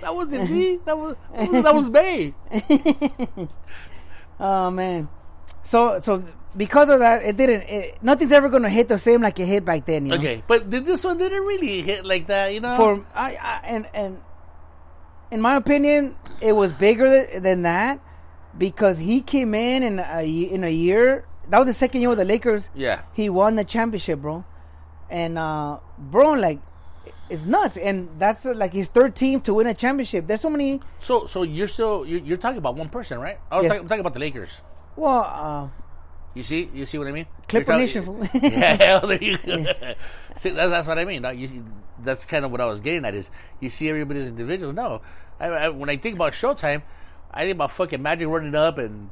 That wasn't me. That was that was, that was me. oh man. So so because of that, it didn't. It, nothing's ever gonna hit the same like it hit back then. You know? Okay, but did this one didn't really hit like that, you know? For I, I and and in my opinion, it was bigger than that because he came in in a in a year. That was the second year with the Lakers. yeah, he won the championship, bro. And uh, bro, like, it's nuts. And that's uh, like his third team to win a championship. There's so many. so so you're still you're, you're talking about one person, right? I was Yes. talking, I'm talking about the Lakers. Well, uh, You see, you see what I mean? Clipper You're Nation, talking- yeah, hell, there you go. see, that's, that's what I mean. You, that's kind of what I was getting at. Is you see everybody as individuals? No, I, I, when I think about Showtime, I think about fucking Magic running up and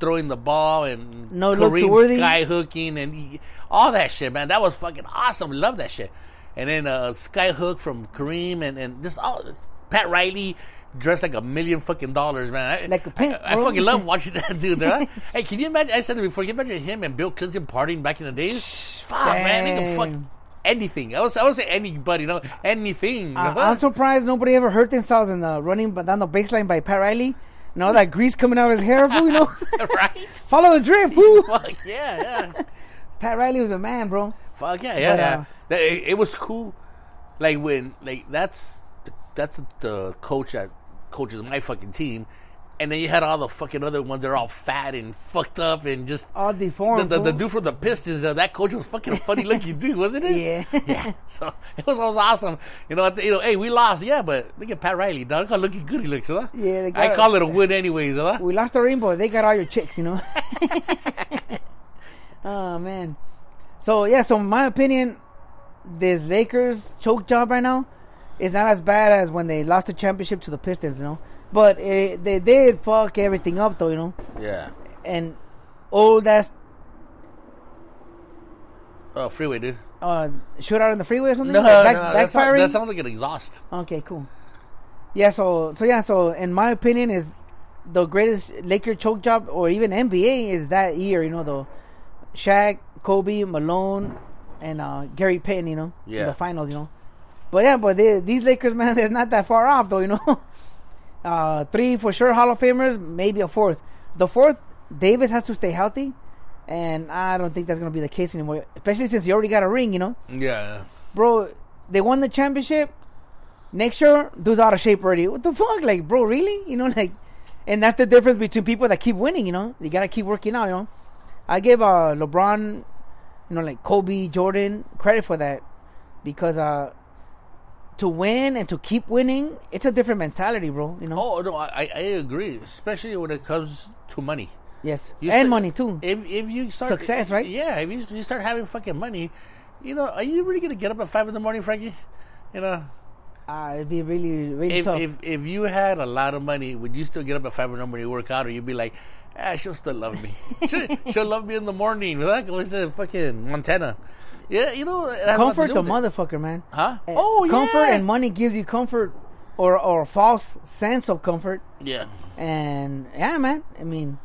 throwing the ball and No Kareem too worthy. sky hooking and he- all that shit, man. That was fucking awesome. Love that shit. And then uh, sky hook from Kareem and, and just all Pat Riley dressed like a million fucking dollars, man. I, Like a pimp, I, I fucking love watching that dude. There. hey, can you imagine? I said it before. Can you imagine him and Bill Clinton partying back in the days? Fuck, man, they can fuck. Anything. I was I would say anybody, you know, anything. I, I'm surprised nobody ever hurt themselves in the running down the baseline by Pat Riley. And all that grease coming out of his hair, fool, you know? right? Follow the drip, fool. Fuck yeah, yeah. Pat Riley was a man, bro. Fuck yeah, yeah, But, yeah. uh, That- it, it was cool. Like when, like that's that's the coach that coaches my fucking team, and then you had all the fucking other ones that are all fat and fucked up and just All deformed. the, the fool. dude from the Pistons. Uh, that coach was fucking a funny looking dude, wasn't it? Yeah. yeah. So it was, it was awesome. You know, you know, hey, we lost, yeah, but look at Pat Riley, dog. Look how looking good he looks, huh? Yeah, they I call it a win, anyways, huh? We lost the rainbow. They got all your chicks, you know. oh man. So yeah, so in my opinion, this Lakers choke job right now is not as bad as when they lost the championship to the Pistons, you know. But it, they did fuck everything up, though, you know. Yeah. And old ass Oh, freeway, dude. uh, shootout in the freeway or something. No, Like back, no, that, sound, that sounds like an exhaust. Okay, cool. Yeah, so so yeah, so in my opinion is the greatest Laker choke job or even NBA is that year, you know, the Shaq, Kobe, Malone, and uh, Gary Payton, you know, in Yeah. the finals, you know. But yeah, but they, these Lakers, man, they're not that far off, though, you know. Uh, three for sure Hall of Famers, maybe a fourth. The fourth, Davis has to stay healthy, and I don't think that's gonna be the case anymore, especially since he already got a ring, you know Yeah. bro, they won the championship. Next year, dude's out of shape already. What the fuck? Like, bro, really? You know, like, and that's the difference between people that keep winning, you know? You gotta keep working out, you know? I give uh, LeBron, you know, like Kobe, Jordan, credit for that. Because uh, to win and to keep winning, it's a different mentality, bro, you know? Oh no, I, I agree, especially when it comes to money. yes. You and st- money, too. If if you start Success, right? Yeah, if you, you start having fucking money, you know, are you really gonna get up at five in the morning, Frankie? You know, Uh, it'd be really, really if tough. if if you had a lot of money, would you still get up at five in the morning to work out, or you'd be like, ah, she'll still love me. she'll, she'll love me in the morning. Like always said, fucking Montana. Yeah, you know, comfort has nothing to a with it. motherfucker, man. Huh? Uh, Oh, comfort yeah. Comfort and money gives you comfort or, or a false sense of comfort. Yeah. And yeah, man. I mean,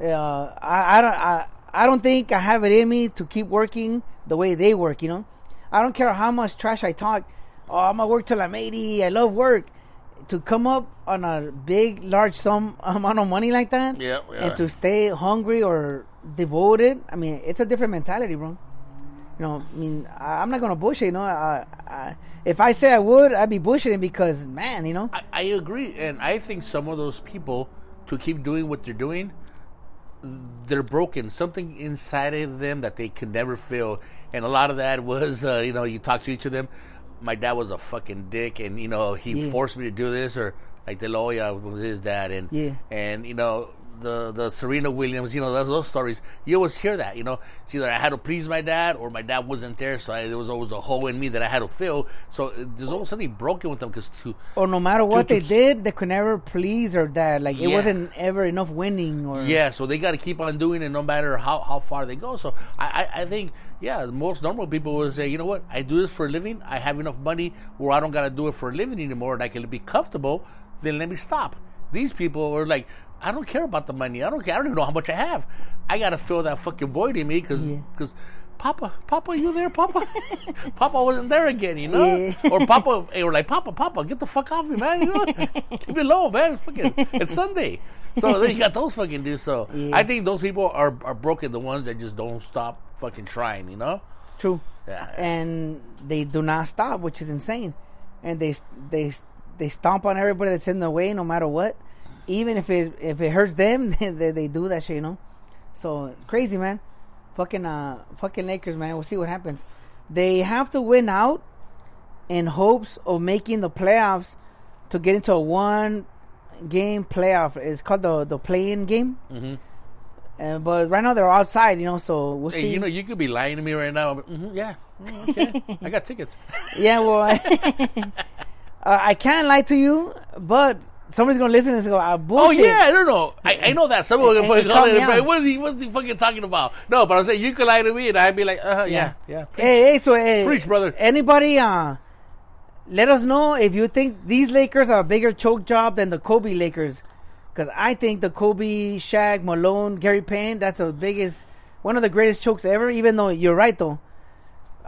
uh, I I don't I, I don't think I have it in me to keep working the way they work. You know, I don't care how much trash I talk. Oh, I'm gonna work till I'm 80. I love work. To come up on a big, large sum amount of money like that, Yeah, yeah. and to stay hungry or devoted, I mean, it's a different mentality, bro. You know, I mean, I, I'm not gonna bullshit. You know, I, I, if I say I would, I'd be bullshitting because, man, you know, I, I agree, and I think some of those people to keep doing what they're doing, they're broken. Something inside of them that they can never feel, and a lot of that was, uh, you know, you talk to each of them. My dad was a fucking dick, and you know he Yeah. forced me to do this, or like De La Hoya with his dad, and Yeah. and you know the the Serena Williams, you know those, those stories. You always hear that, you know. It's either I had to please my dad, or my dad wasn't there, so I, there was always a hole in me that I had to fill. So uh, there's always something broken with them because to or no matter what to- they did, they could never please or dad. Like it wasn't ever enough winning or Yeah, so they got to keep on doing it no matter how, how far they go. So I, I, I think, yeah, most normal people would say, you know what, I do this for a living. I have enough money where I don't got to do it for a living anymore and I can be comfortable. Then let me stop. These people are like, I don't care about the money. I don't care. I don't even know how much I have. I got to fill that fucking void in me because. Yeah. Papa, Papa, you there, Papa? Papa wasn't there again, you know. Yeah. Or Papa, they were like, Papa, Papa, get the fuck off me, man. You know, leave me alone, man. It's fucking, it's Sunday. So then you got those fucking dudes. So Yeah. I think those people are are broken. The ones that just don't stop fucking trying, you know. true. Yeah. And they do not stop, which is insane. And they they they stomp on everybody that's in the way, no matter what. Even if it if it hurts them, they, they do that shit, you know. So crazy, man. Fucking uh, fucking Lakers, man. We'll see what happens. They have to win out in hopes of making the playoffs to get into a one game playoff. It's called the the play-in game. Mhm. Uh, but right now they're outside, you know. So we'll Hey, see. you know, you could be lying to me right now. But, mhm, yeah, mm, okay, I got tickets. Yeah, well, uh, I can't lie to you, but somebody's gonna listen and go, "Ah, Oh bullshit." yeah, I don't know. I, I know that someone gonna fucking call it. Like, what is he? What's he fucking talking about? No, but I'm saying you could lie to me, and I'd be like, uh, huh, yeah, yeah. Hey, hey, so hey, Preach, brother. Anybody, uh, let us know if you think these Lakers are a bigger choke job than the Kobe Lakers, because I think the Kobe, Shaq, Malone, Gary Payne, that's the biggest, one of the greatest chokes ever. Even though you're right though,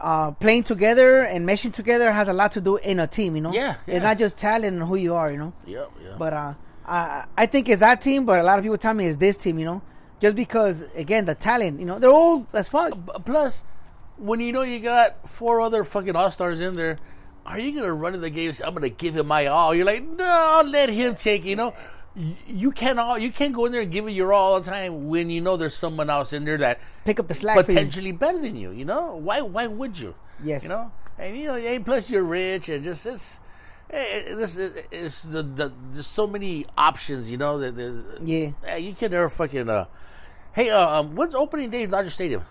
uh, playing together and meshing together has a lot to do in a team. You know, Yeah, yeah. it's not just talent and who you are. You know, Yep, yeah. but uh, I I think it's that team, but a lot of people tell me it's this team. You know, just because again the talent. You know, they're all as fuck. Plus, when you know you got four other fucking all stars in there, are you gonna run in the game? and say, I'm gonna give him my all. You're like, no, let him take. You know, you can't all you can't go in there and give it your all the time when you know there's someone else in there that Pick up the slack. potentially better than you. You know, why why would you? Yes. You know, and you know, and plus you're rich and just it's. eh, This is the, the there's so many options, you know. That that- Yeah. eh, you can never fucking. Uh, hey, uh, um, when's opening day in Dodger Stadium?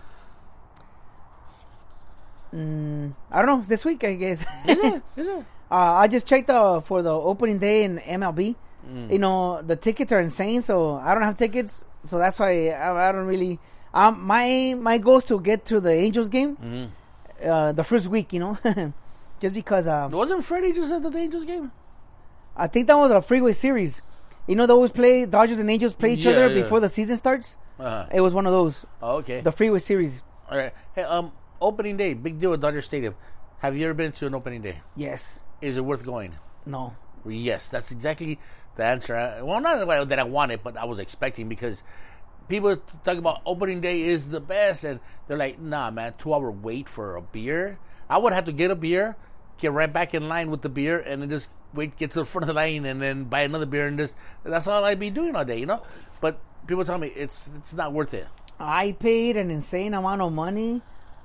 I don't know. This week, I guess. Is it? Is it? Uh, I just checked uh, for the opening day in MLB. You know, the tickets are insane, so I don't have tickets, so that's why I, I don't really. Um, my my goal is to get to the Angels game, uh, the first week. You know, just because uh, Wasn't Freddie just at the Angels game? I think that was a freeway series. You know, they always play Dodgers and Angels play each Yeah, other yeah. before the season starts. Uh-huh. It was one of those, Oh, okay. the freeway series. All right. Hey, um, opening day, big deal at Dodger Stadium. Have you ever been to an opening day? Yes, Is it worth going? no, Yes, that's exactly the answer. Well, not that I- that I wanted, but I was expecting because people talk about opening day is the best, and they're like, "Nah, man, two hour wait for a beer." I would have to get a beer, get right back in line with the beer, and then just wait, get to the front of the line, and then buy another beer, and just that's all I'd be doing all day, you know. But people tell me it's it's not worth it. I paid an insane amount of money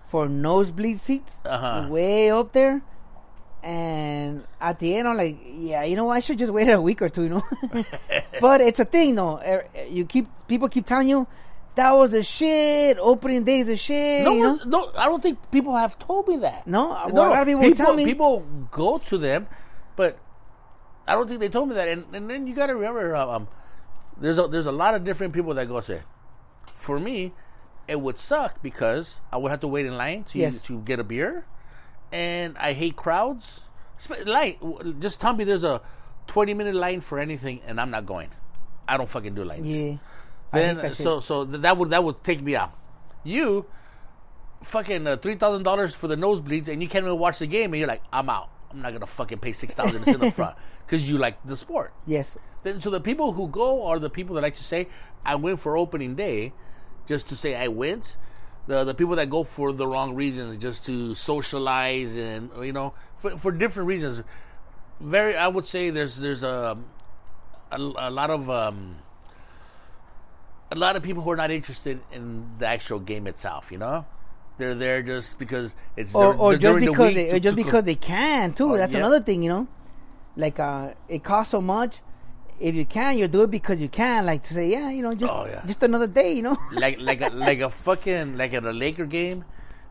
for nosebleed seats, Uh-huh. way up there. And at the end, I'm like, yeah, you know. I should just wait a week or two, you know. but it's a thing, though. You keep people keep telling you that was the shit. Opening day is the shit. No, you know? no, I don't think people have told me that. No, well, a lot of people people, tell me- people go to them, but I don't think they told me that. And, and then you got to remember, uh, um, there's a, there's a lot of different people that go there. For me, it would suck because I would have to wait in line to Yes. to get a beer, and I hate crowds. W- just tell me there's a 20 minute line for anything, and I'm not going. I don't fucking do lines Yeah. Then so so that would that would take me out. You fucking uh, three thousand dollars for the nosebleeds, and you can't even watch the game, and you're like, I'm out. I'm not gonna fucking pay six thousand to sit in the front because you like the sport. Yes. Then so the people who go are the people that like to say, I went for opening day, just to say I went. The the people that go for the wrong reasons, just to socialize and you know for for different reasons. Very, I would say there's there's a a, a lot of um, a lot of people who are not interested in the actual game itself. You know, they're there just because it's Or, dur- or just the because week they, to- just to- because they can too. Oh, That's yeah. another thing, you know. Like uh, it costs so much. If you can, you do it because you can. Like to say, yeah, you know, just Oh, yeah. just another day, you know. like like a like a fucking like at a Laker game,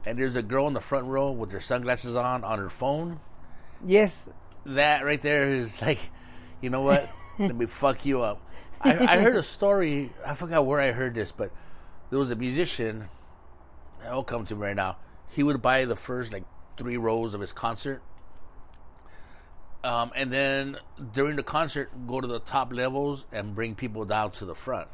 and there's a girl in the front row with her sunglasses on on her phone. yes, That right there is like, you know what? Let me fuck you up. I, I heard a story. I forgot where I heard this, but there was a musician. It'll come to me right now. He would buy the first like three rows of his concert. Um, and then during the concert, go to the top levels and bring people down to the front.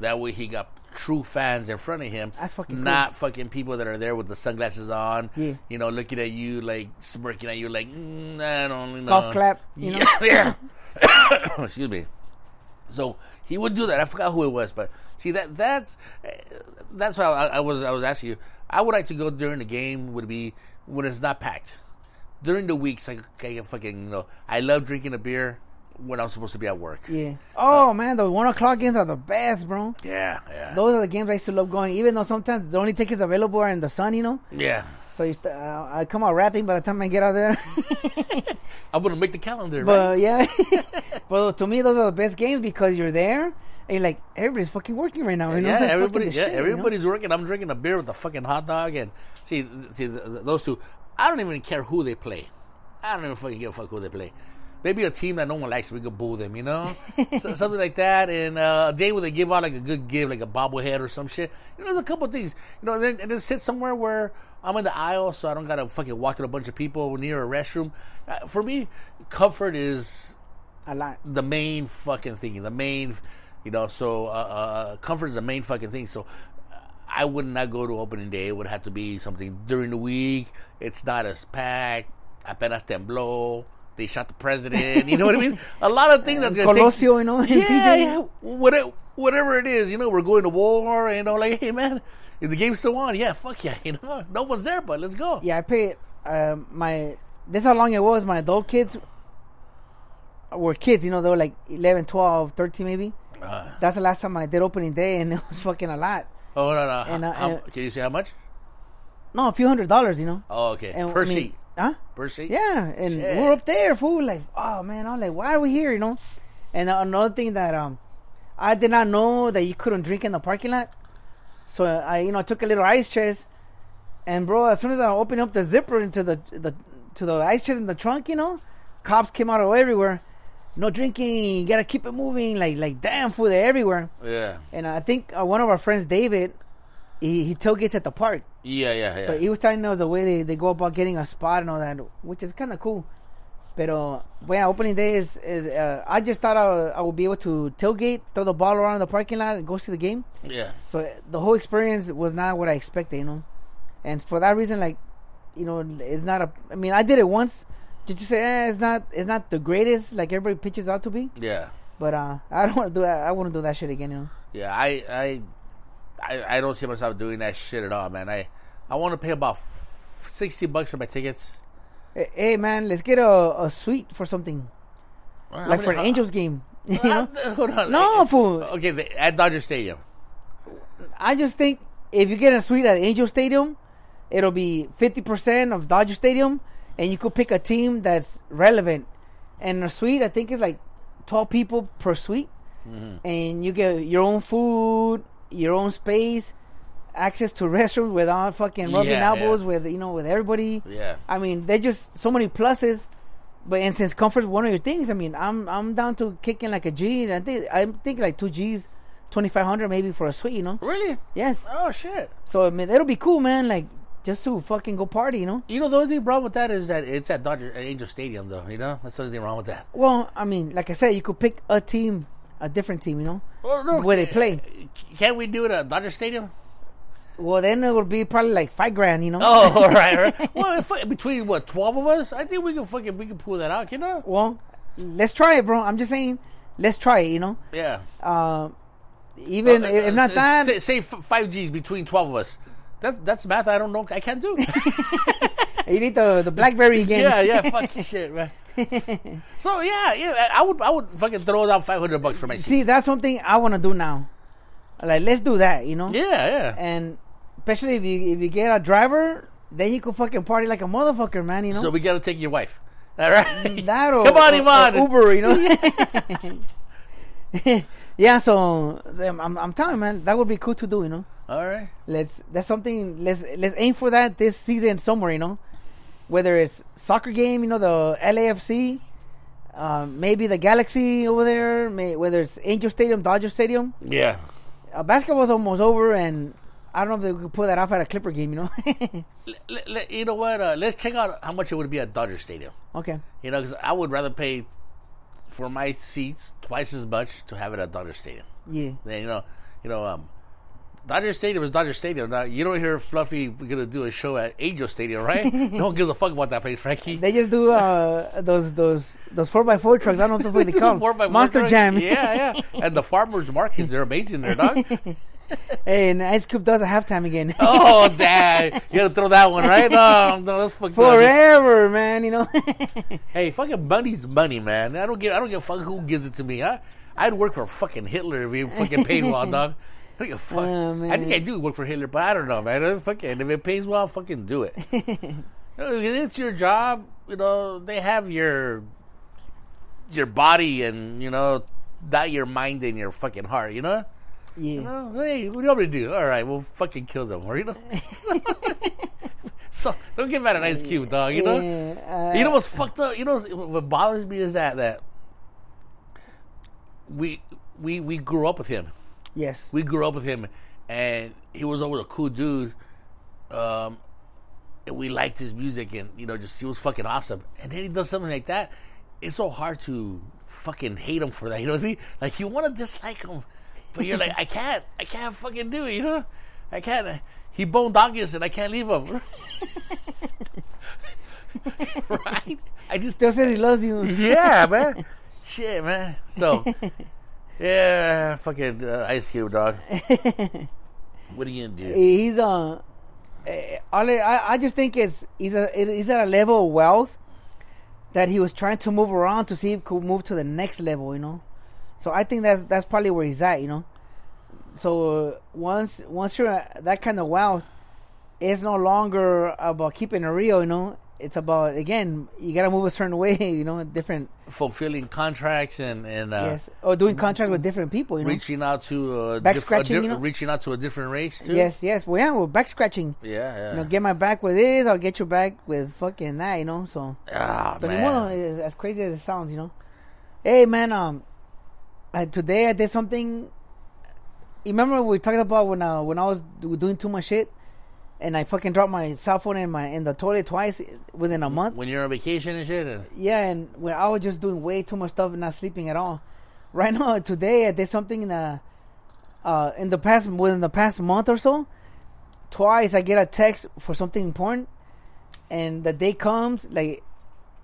That way, he got true fans in front of him, That's fucking cool. not fucking people that are there with the sunglasses on. Yeah. You know, looking at you like smirking at you, like mm, I don't know. Golf clap, you know? Yeah. Excuse me. So he would do that. I forgot who it was, but see that that's that's why I, I was I was asking you. I would like to go during the game. Would be when it's not packed. During the weeks, I, I fucking you know. I love drinking a beer when I'm supposed to be at work. yeah. Oh man, the one o'clock games are the best, bro. Yeah, yeah, Those are the games I used to love going. Even though sometimes the only tickets available are in the sun, you know. yeah. So you st- uh, I come out rapping by the time I get out there. I'm gonna make the calendar. right? but yeah, but to me those are the best games because you're there and like everybody's fucking working right now. You know? yeah, That's everybody, yeah, shit, you know? everybody's working. I'm drinking a beer with a fucking hot dog, and see, see, th th those two. I don't even care who they play. I don't even fucking give a fuck who they play. Maybe a team that no one likes, we could boo them, you know, so, something like that. And uh, a day where they give out like a good give, like a bobblehead or some shit. You know, there's a couple of things, you know, and then, and then sit somewhere where I'm in the aisle, so I don't gotta fucking walk to a bunch of people near a restroom. Uh, for me, comfort is a lot. the main fucking thing. The main, you know. So uh, uh, comfort is the main fucking thing. So uh, I would not go to opening day. It would have to be something during the week. It's not as packed. Apenas tembló. They shot the president. You know what I mean? A lot of things that's gonna take- Colosio, you know, Yeah, yeah. Whatever, whatever it is, you know, we're going to war. You know, like, hey man, is the game still on? Yeah, fuck yeah. You know, no one's there, but let's go. Yeah, I paid um, my. That's how long it was. My adult kids were kids. You know, they were like 11, 12, 13 maybe. Uh, That's the last time I did opening day, and it was fucking a lot. Oh no, no. And, uh, How- and- can you say how much? No, a few hundred dollars. You know. Oh, okay. And, per I mean, seat. Huh? Per seat. Yeah, and Shit. we're up there, fool. Like, oh man, I'm like, why are we here? You know. And another thing that um, I did not know that you couldn't drink in the parking lot. So I, you know, took a little ice chest, and bro, as soon as I opened up the zipper into the the to the ice chest in the trunk, you know, cops came out of everywhere. No drinking. You gotta keep it moving. Like like damn, food everywhere. Yeah. And I think uh, one of our friends, David, he he tailgates at the park. Yeah, yeah, yeah. So he was telling us the way they, they go about getting a spot and all that, which is kind of cool. Pero, well, yeah, opening day is, is uh, I just thought I, I would be able to tailgate, throw the ball around the parking lot, and go see the game. yeah. So uh, the whole experience was not what I expected, you know. And for that reason, like, you know, it's not a. I mean, I did it once, just you say, eh, it's not, it's not the greatest, like everybody pitches out to be. Yeah. But uh, I don't want to do that. I wouldn't do that shit again, you know. Yeah, I, I, I, I don't see myself doing that shit at all, man. I, I want to pay about f- sixty bucks for my tickets. Hey, hey, man, let's get a, a suite for something, How like many- for an how- Angels game. You know? Uh, Hold on. No, fool. Okay, the, at Dodger Stadium. I just think if you get a suite at Angel Stadium, it'll be fifty percent of Dodger Stadium, and you could pick a team that's relevant. And a suite, I think, is like twelve people per suite, mm-hmm. and you get your own food, your own space, access to restrooms without fucking rubbing Yeah, elbows yeah. with you know with everybody. Yeah. I mean, there's just so many pluses. But and since comfort's one of your things, I mean, I'm I'm down to kicking like a G. And I think I think like two G's, twenty five hundred maybe for a suite. You know? Really? Yes. Oh shit. So I mean, it'll be cool, man. Like just to fucking go party, you know. You know the only thing wrong with that is that it's at Dodger at Angel Stadium, though. You know that's the only thing wrong with that. Well, I mean, like I said, you could pick a team, a different team, you know, Well, no, where they play. Can't we do it at Dodger Stadium? Well, then it would be probably like five grand, you know. Oh, all right, all right. Well, if, between what twelve of us, I think we can fucking we can pull that out. You know? Well, let's try it, bro. I'm just saying, let's try it, you know. Yeah. Uh, even Uh, if not uh, that, say, say five G's between twelve of us. That that's math. I don't know. I can't do. you need the the BlackBerry again. yeah, yeah. Fuck shit, man. so yeah, yeah. I would I would fucking throw down five hundred bucks for my seat. See, that's something I want to do now. Like, let's do that, you know. Yeah, yeah. And especially if you if you get a driver, then you could fucking party like a motherfucker, man. You know. So we gotta take your wife. All right. Mm, that or, Come on, Ivan. Uber, you know. Yeah, so um, I'm, I'm telling you, man, that would be cool to do, you know. All right. Let's that's something. Let's let's aim for that this season somewhere, you know. Whether it's soccer game, you know, the LAFC, um, maybe the Galaxy over there, may, whether it's Angel Stadium, Dodger Stadium. Yeah. Uh, basketball's almost over, and I don't know if we could pull that off at a Clipper game, you know. L- l- you know what? Uh, let's check out how much it would be at Dodger Stadium. okay. You know, because I would rather pay for my seats twice as much to have it at Dodger Stadium. Yeah. Then you know, you know, um, Dodger Stadium is Dodger Stadium. Now you don't hear Fluffy gonna do a show at Angel Stadium, right? no one gives a fuck about that place, Frankie. They just do uh, those those those four x four trucks. I don't know what they call them. Four by Monster truck. Jam. Yeah, yeah. And the farmers markets, they're amazing there, dog. hey, and Ice Cube does a halftime again. oh, dad, you gotta throw that one, right? No, no, that's fucked up. Forever, man. You know. Hey, fucking money's money, man. I don't give. I don't give a fuck who gives it to me. I, I'd work for fucking Hitler if he fucking paid well, dog. I don't give a fuck. Oh, I think. I do work for Hitler, but I don't know, man. Fucking, if it pays well, fucking do it. It's your job. You know, they have your your body and you know, not your mind and your fucking heart. You know. You yeah. know, hey, what do you want me to do? All right, we'll fucking kill them, or you know. so don't get mad at Ice Cube, dog. You know. Yeah, uh, You know what's fucked up? You know what bothers me is that that we we we grew up with him. Yes. We grew up with him, and he was always a cool dude. Um, and we liked his music, and you know, just he was fucking awesome. And then he does something like that. It's so hard to fucking hate him for that. You know what I mean? Like you want to dislike him, but you're like, I can't, I can't fucking do it. You know? I can't. He bone doggies and I can't leave him. right? I just Still says he loves you. yeah, man. Shit, man. So, yeah, fucking uh, Ice Cube, dog. what are you gonna do? He's uh, eh, I- I, I just think it's he's a he's at a level of wealth that he was trying to move around to see if he could move to the next level, you know. So I think that's that's probably where he's at, you know. So uh, once once you're at that kind of wealth, it's no longer about keeping it real, you know. It's about again, you gotta move a certain way, you know, different Fulfilling contracts and and uh, yes, or doing contracts with different people, you know. reaching out to uh, Back diff- scratching, di- you know? reaching out to a different race too. Yes, yes. Well, yeah, well, back scratching. Yeah, yeah. You know, get my back with this, I'll get your back with fucking that, you know. So, ah, so man. modo, as as crazy as it sounds, you know. Hey, man, um, I, today I did something. You remember we talked about when uh, when I was doing too much shit, and I fucking dropped my cell phone in my in the toilet twice within a month. when you're on vacation and shit. And, Yeah, and when I was just doing way too much stuff and not sleeping at all. Right now, today I did something in the uh, in the past within the past month or so. Twice I get a text for something important, and the day comes like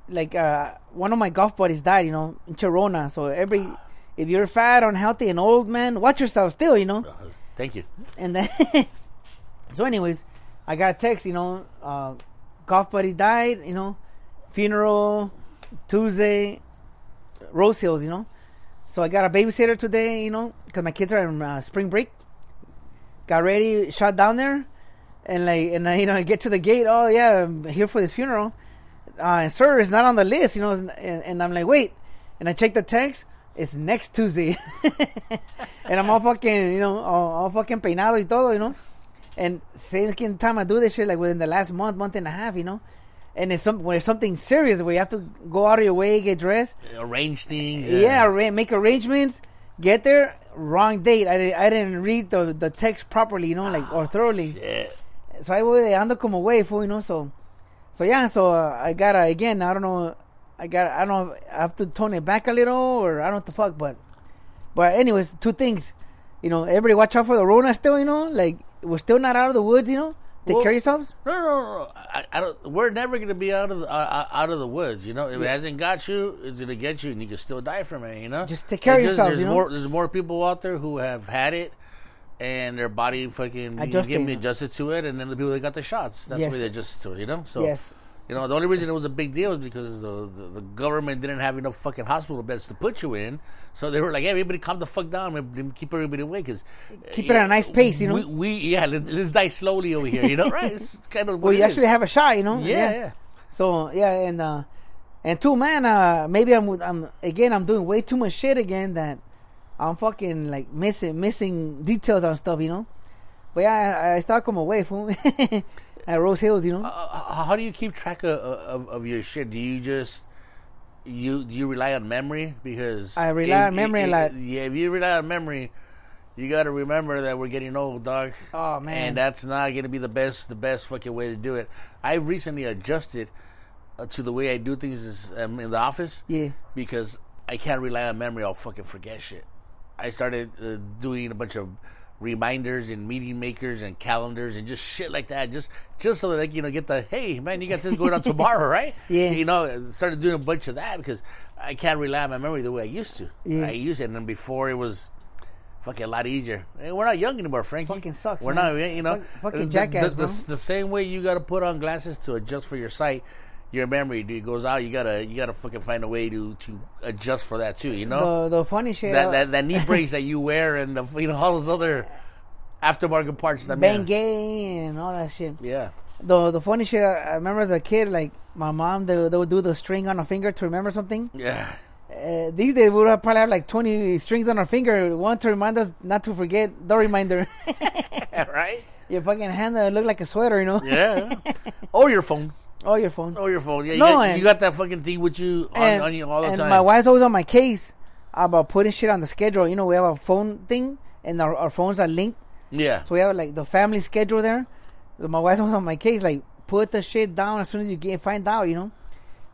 like uh, one of my golf buddies died. You know, in Corona. So every if you're fat, unhealthy, and old man, watch yourself still. You know. uh, thank you. And then, so anyways, I got a text, you know, uh, golf buddy died, you know, funeral, Tuesday, Rose Hills, you know. So I got a babysitter today, you know, because my kids are in uh, spring break. Got ready, shot down there, and like, and I, you know, I get to the gate. Oh yeah, I'm here for this funeral. Uh, sir, it's not on the list, you know. And, and I'm like, wait, and I check the text. It's next Tuesday, and I'm all fucking, you know, all, all fucking peinado y todo, you know. And second time I do this shit, like within the last month, month and a half, you know. And it's some when it's something serious where you have to go out of your way, get dressed, Arrange things. yeah, arra- make arrangements, get there, wrong date. I, I didn't read the the text properly, you know, like or thoroughly. Shit. So I voy ando como way, fool, you know. So, so yeah. So uh, I gotta again. I don't know. I got. I don't know. I have to tone it back a little, or I don't know what the fuck. But, but anyways, two things. You know, everybody watch out for the Rona still. You know, like we're still not out of the woods. You know, take Well- care of yourselves. No, no, no. I, I don't. We're never gonna be out of the, uh, out of the woods. You know, if it hasn't got you, it's gonna get you, and you can still die from it. You know, Just take care of It yourselves, There's you know? more. There's more people out there who have had it, and their body fucking Adjusting. getting adjusted to it, and then the people that got the shots, that's Yes. the way they adjusted to it. You know, so Yes. You know, the only reason it was a big deal is because the, the, the government didn't have enough fucking hospital beds to put you in. So they were like, hey, everybody calm the fuck down and keep everybody away. Cause, Keep it at a nice pace, you know? We, we yeah, let, us die slowly over here, you know, right? It's kind of Well, you it is. actually have a shot. You know. Yeah, yeah. So yeah, and uh, and two man, uh, maybe I'm I'm again I'm doing way too much shit again that I'm fucking like missing missing details on stuff, you know. But yeah, I, I start como fool at Rose Hills, you know. Uh, how do you keep track of, of, of your shit? Do you just you do you rely on memory? Because I rely on memory a lot. Yeah, if you rely on memory, you got to remember that we're getting old, dog. Oh, man. and that's not to be the best the best fucking way to do it. I recently adjusted uh, to the way I do things is, um, in the office. Yeah. because I can't rely on memory. I'll fucking forget shit. I started uh, doing a bunch of reminders and meeting makers and calendars and just shit like that. Just just so that like, you know get the hey man, you got this going on tomorrow, right? Yeah. You know, started doing a bunch of that because I can't rely on my memory the way I used to. Yeah. I used it, and then before it was. Fucking a lot easier. Hey, we're not young anymore, Frankie. Fucking sucks, We're man. not, you know. Fuck- fucking jackass, the, the, bro. the same way you got to put on glasses to adjust for your sight, your memory dude, goes out. You gotta, you gotta fucking find a way to to adjust for that too. You know The the funny shit. that, uh, that that knee brace that you wear and the you know all those other aftermarket parts. That Bang gay and all that shit. Yeah. The the funny shit. I, I remember as a kid, like my mom, they, they would do the string on a finger to remember something. Yeah. Uh, these days we would probably have like 20 strings on our finger, one to remind us not to forget the reminder. right. your fucking hand that look like a sweater, you know? Yeah. or your phone. Oh, your phone. Oh, your phone. Yeah. You, No, got, and- you got that fucking thing with you on, and on you all the and time. my wife's always on my case about putting shit on the schedule. You know, we have a phone thing, and our, our phones are linked, yeah. so we have like the family schedule there. So my wife's always on my case, like put the shit down as soon as you get find out, you know.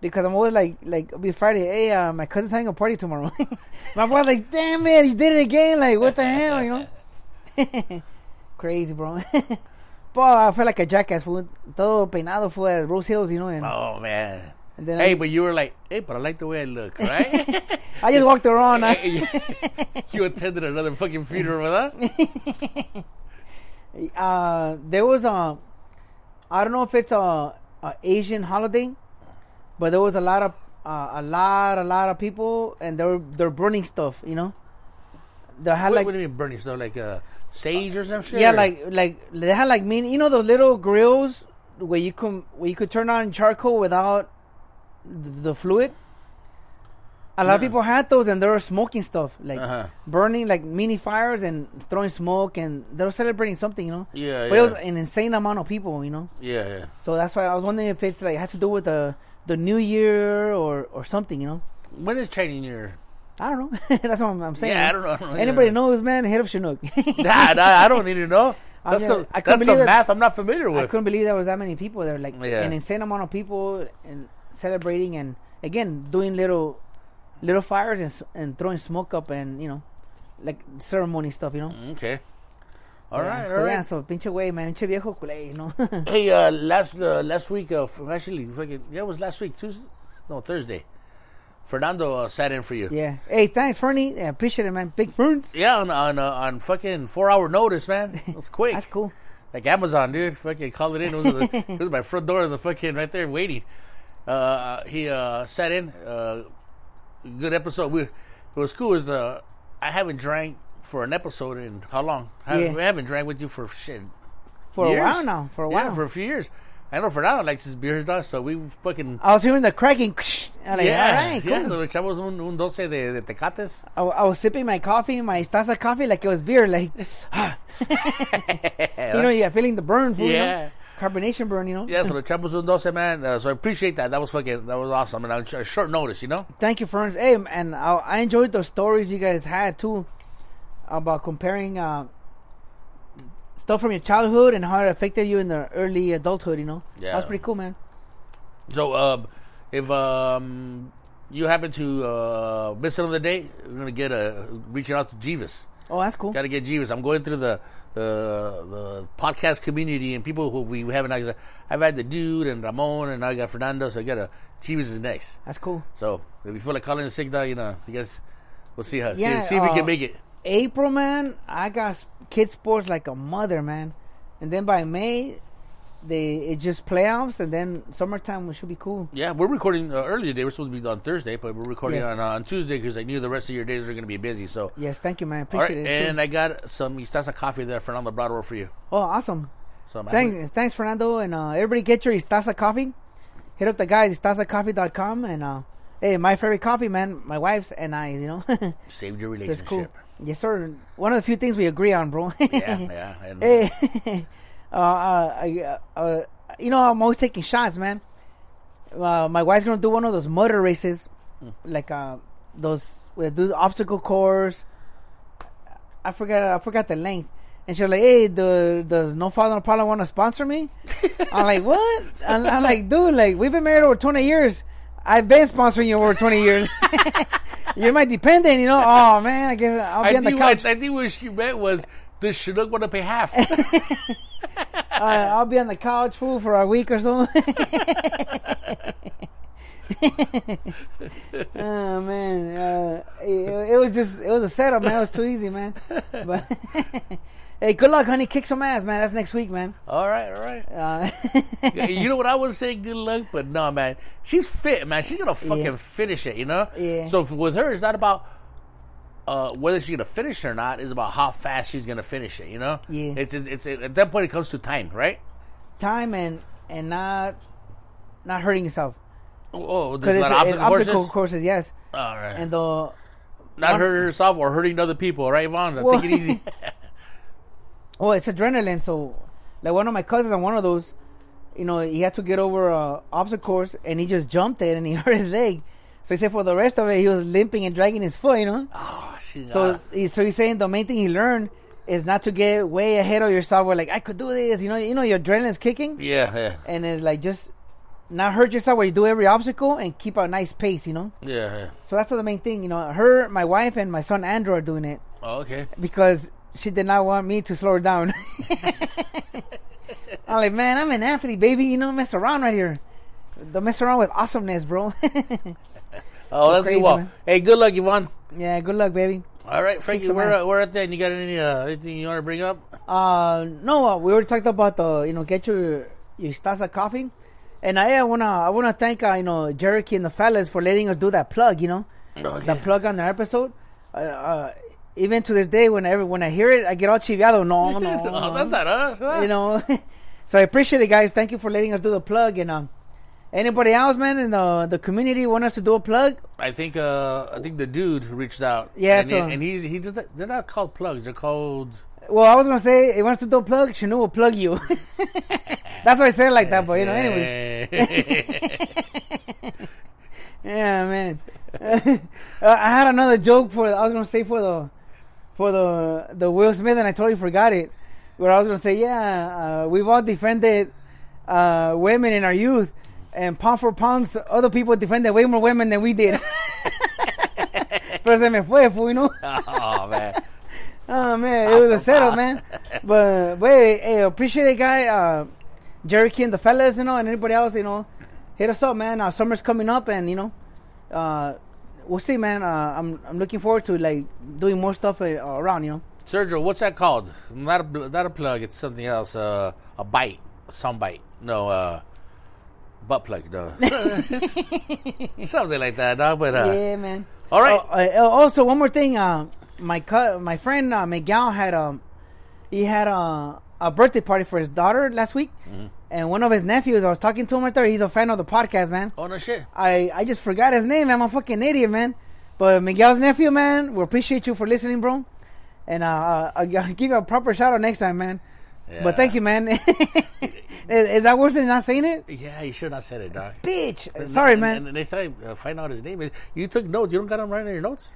Because I'm always like, like it'll be Friday. Hey, uh, my cousin's having a party tomorrow. my wife's like, damn it, you did it again. Like, what the hell, you know? crazy, bro. Boy, I felt like a jackass, fool. Todo peinado at Rose Hills, you know. And, Oh man. and then Hey, I, but you were like, hey, but I like the way I look, right? I just walked around. I, you, attended another fucking funeral with us? uh, there was a, I don't know if it's a, a Asian holiday, but there was a lot of, uh, a lot, a lot of people, and they're they're burning stuff, you know. They had What, like what do you mean burning stuff? Like uh, sage or some shit? Yeah, or- like like they had like mean you know those little grills where you can where you could turn on charcoal without the, the fluid. A lot of people had those and they were smoking stuff like Uh-huh. burning like mini fires and throwing smoke and they were celebrating something, you know. Yeah, But yeah. it was an insane amount of people, you know. yeah, yeah. So that's why I was wondering if it's like had to do with the the New Year or or something, you know. When is Chinese New Year? I don't know. that's what I'm, I'm saying. Yeah, I don't know. I don't know. Anybody knows, man? Hit up Chinook. Nah, nah, I don't need to know. That's couldn't that's some that- math I'm not familiar with. I couldn't believe there was that many people there, like Yeah. an insane amount of people and celebrating and again doing little little fires and, and throwing smoke up and you know like ceremony stuff, you know. Okay. All Yeah, right, so all right. yeah, so pinche way, man, pinche viejo culé, you know. Hey, uh, last uh, last week, uh, actually, fucking, yeah, it was last week, Tuesday, no Thursday. Fernando uh, sat in for you. yeah. Hey, thanks, Fernie. Yeah, appreciate it, man. Big ferns. Yeah, on on, uh, on fucking four hour notice, man. It was quick. That's cool. Like Amazon, dude. Fucking call it in. It was, the, it was my front door, the fucking right there waiting. Uh, he uh, sat in. Uh, good episode. We, was cool. Is uh, I haven't drank for an episode in how long? I haven't, Yeah. We haven't drank with you for shit. For years. a while now. For a while. Yeah, for a few years. I know for Fernando likes his beers, dog. So we fucking. I was hearing the cracking. Like, yeah, all right, cool. yeah. So echamos un, un doce de, de tecates. I, I was sipping my coffee, my taza coffee, like it was beer. Like, you know, yeah, feeling the burn. Fool, you know? Yeah. Carbonation burn, you know. Yeah, so the echamos un doce, man. Uh, so I appreciate that. That was fucking. That was awesome. And on sh- short notice, you know. Thank you, friends. Hey, and I, I enjoyed the stories you guys had too about comparing uh, stuff from your childhood and how it affected you in the early adulthood. You know, Yeah. that was pretty cool, man. So, um, if um, you happen to uh, miss another day, we're gonna get a reaching out to Jeeves. Oh, that's cool. Got to get Jeeves. I'm going through the the the podcast community and people who we haven't. I've had the dude and Ramon and I got Fernando. So I got a Jeeves is next. That's cool. So if you feel like calling sick dog, you know, you guys, we'll see how Yeah, see, see if we uh, can make it. April, man, I got kid sports like a mother, man. And then by May, they it just playoffs, and then summertime we should be cool. Yeah, we're recording uh, earlier today. We're supposed to be on Thursday, but we're recording Yes. on uh, on Tuesday because I knew the rest of your days are going to be busy. So. Yes, thank you, man. Right, Appreciate it. too. and I got some Istasa coffee there, Fernando brought over for you. oh, awesome. So Thanks, thanks, Fernando, and uh, everybody get your Istasa coffee. Hit up the guys, istasacoffee.com, and uh, hey, my favorite coffee, man, my wife's and I, you know. so saved your it's relationship. cool. Yes, sir. One of the few things we agree on, bro. yeah, yeah. Hey, uh, uh, I, uh, uh, you know, I'm always taking shots, man. Uh, my wife's gonna do one of those motor races, like uh, those do the obstacle course. I forgot, I forgot the length. And she was like, "Hey, the does No Father No Problem want to sponsor me?" I'm like, "What?" I'm, I'm like, "Dude, like we've been married over 20 years. I've been sponsoring you over 20 years. You're my dependent, you know. Oh man, I guess I'll be I, on the couch. I think what she meant was, does Chinook want to pay half? I'll be on the couch fool for a week or so. oh man, uh, it, it was just it was a setup, man. It was too easy, man. But hey, good luck, honey. Kick some ass, man. That's next week, man. all right, all right. Uh, you know what I would say? Good luck, but no, man. She's fit, man. She's gonna fucking Yeah. finish it, you know. Yeah. So with her, it's not about uh, whether she's gonna finish or not. is about how fast she's gonna finish it, you know. Yeah. It's it's, it's at that point it comes to time, right? time and and not not hurting yourself Oh, because there's it's, a lot of it's obstacle obstacle courses. courses, yes. All right. And the not one- hurting yourself or hurting other people, right, Yvonne? Well- Take it easy. Well, it's adrenaline. So, like one of my cousins on one of those, you know, he had to get over a obstacle course and he just jumped it and he hurt his leg. So he said for the rest of it, he was limping and dragging his foot. You know. oh, So, so he's saying the main thing he learned is not to get way ahead of yourself. Where like I could do this. You know, you know your adrenaline's kicking, yeah, yeah, and it's like just not hurt yourself where you do every obstacle and keep a nice pace. You know. yeah, yeah. So that's the main thing. You know, her, my wife, and my son Andrew are doing it Oh, okay. because she did not want me to slow her down. I'm like, man, I'm an athlete, baby. You don't mess around right here. Don't mess around with awesomeness, bro. Oh, that's crazy, good. Well, man. hey, good luck, Yvonne. Yeah, good luck, baby. All right, Frankie, we're, uh, we're at that. You got any uh, anything you want to bring up? Uh, no, uh, we already talked about the, you know, get your your Stasa coffee, and I, wanna I wanna thank uh, you know Jericho and the fellas for letting us do that plug. You know, Okay. that plug on the episode. Uh, uh, even to this day, whenever when I hear it, I get all chiviado. No, no, oh, that's not us. you know. so I appreciate it, guys. Thank you for letting us do the plug. And um, anybody else, man, in the the community want us to do a plug? I think uh, I think the dude reached out. Yeah, and, so- and he's he does they're not called plugs. They're called. Well, I was gonna say, he wants to do a plug, Shanu will plug you. That's why I said it like that. But you know, anyways. Yeah, man. uh, I had another joke for I was gonna say for the for the the Will Smith, and I totally forgot it. Where I was gonna say, yeah, uh, we've all defended uh, women in our youth, and pound for pound, other people defended way more women than we did. Pero se me fue, you know. oh man. Oh man, it was a setup, man. But wait, hey, appreciate it, guy. Uh, Jerry King, the fellas, you know, and anybody else, you know, hit us up, man. Uh, summer's coming up, and you know, uh, we'll see, man. Uh, I'm I'm looking forward to like doing more stuff uh, around, you know. Sergio, what's that called? Not a not a plug. It's something else. Uh, a bite, some bite. No, uh, butt plug. No, something like that. No, but uh, yeah, man. all right. Oh, uh, also, one more thing. Uh, my cu- my friend uh, Miguel had um he had a a birthday party for his daughter last week, Mm-hmm. and one of his nephews. I was talking to him right there. He's a fan of the podcast, man. oh no shit. I I just forgot his name. I'm a fucking idiot, man. But Miguel's nephew, man, we appreciate you for listening, bro. And uh, I'll, I'll give you a proper shout out next time, man. Yeah. But thank you, man. is, is that worse than not saying it? Yeah, you should not said it, dog. Bitch. Sorry, and, man. And, and next time, uh, find out his name. You took notes. You don't got him writing in your notes.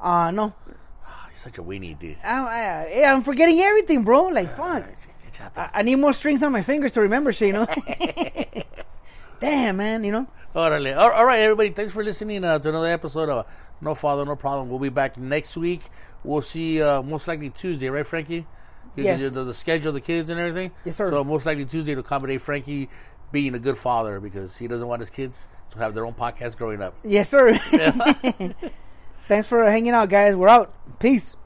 Uh, no. Oh, you're such a weenie, dude. I, I, yeah, I'm forgetting everything, bro. Like, fuck. Out there. I, I need more strings on my fingers to remember shit, you know? Damn, man, you know? Orale. All all right, everybody. Thanks for listening uh, to another episode of No Father, No Problem. We'll be back next week. We'll see uh, most likely Tuesday, right, Frankie? Yes. The, the schedule, the kids, and everything. Yes, sir. So most likely Tuesday to accommodate Frankie being a good father because he doesn't want his kids to have their own podcast growing up. Yes, sir. Thanks for hanging out, guys. We're out. Peace.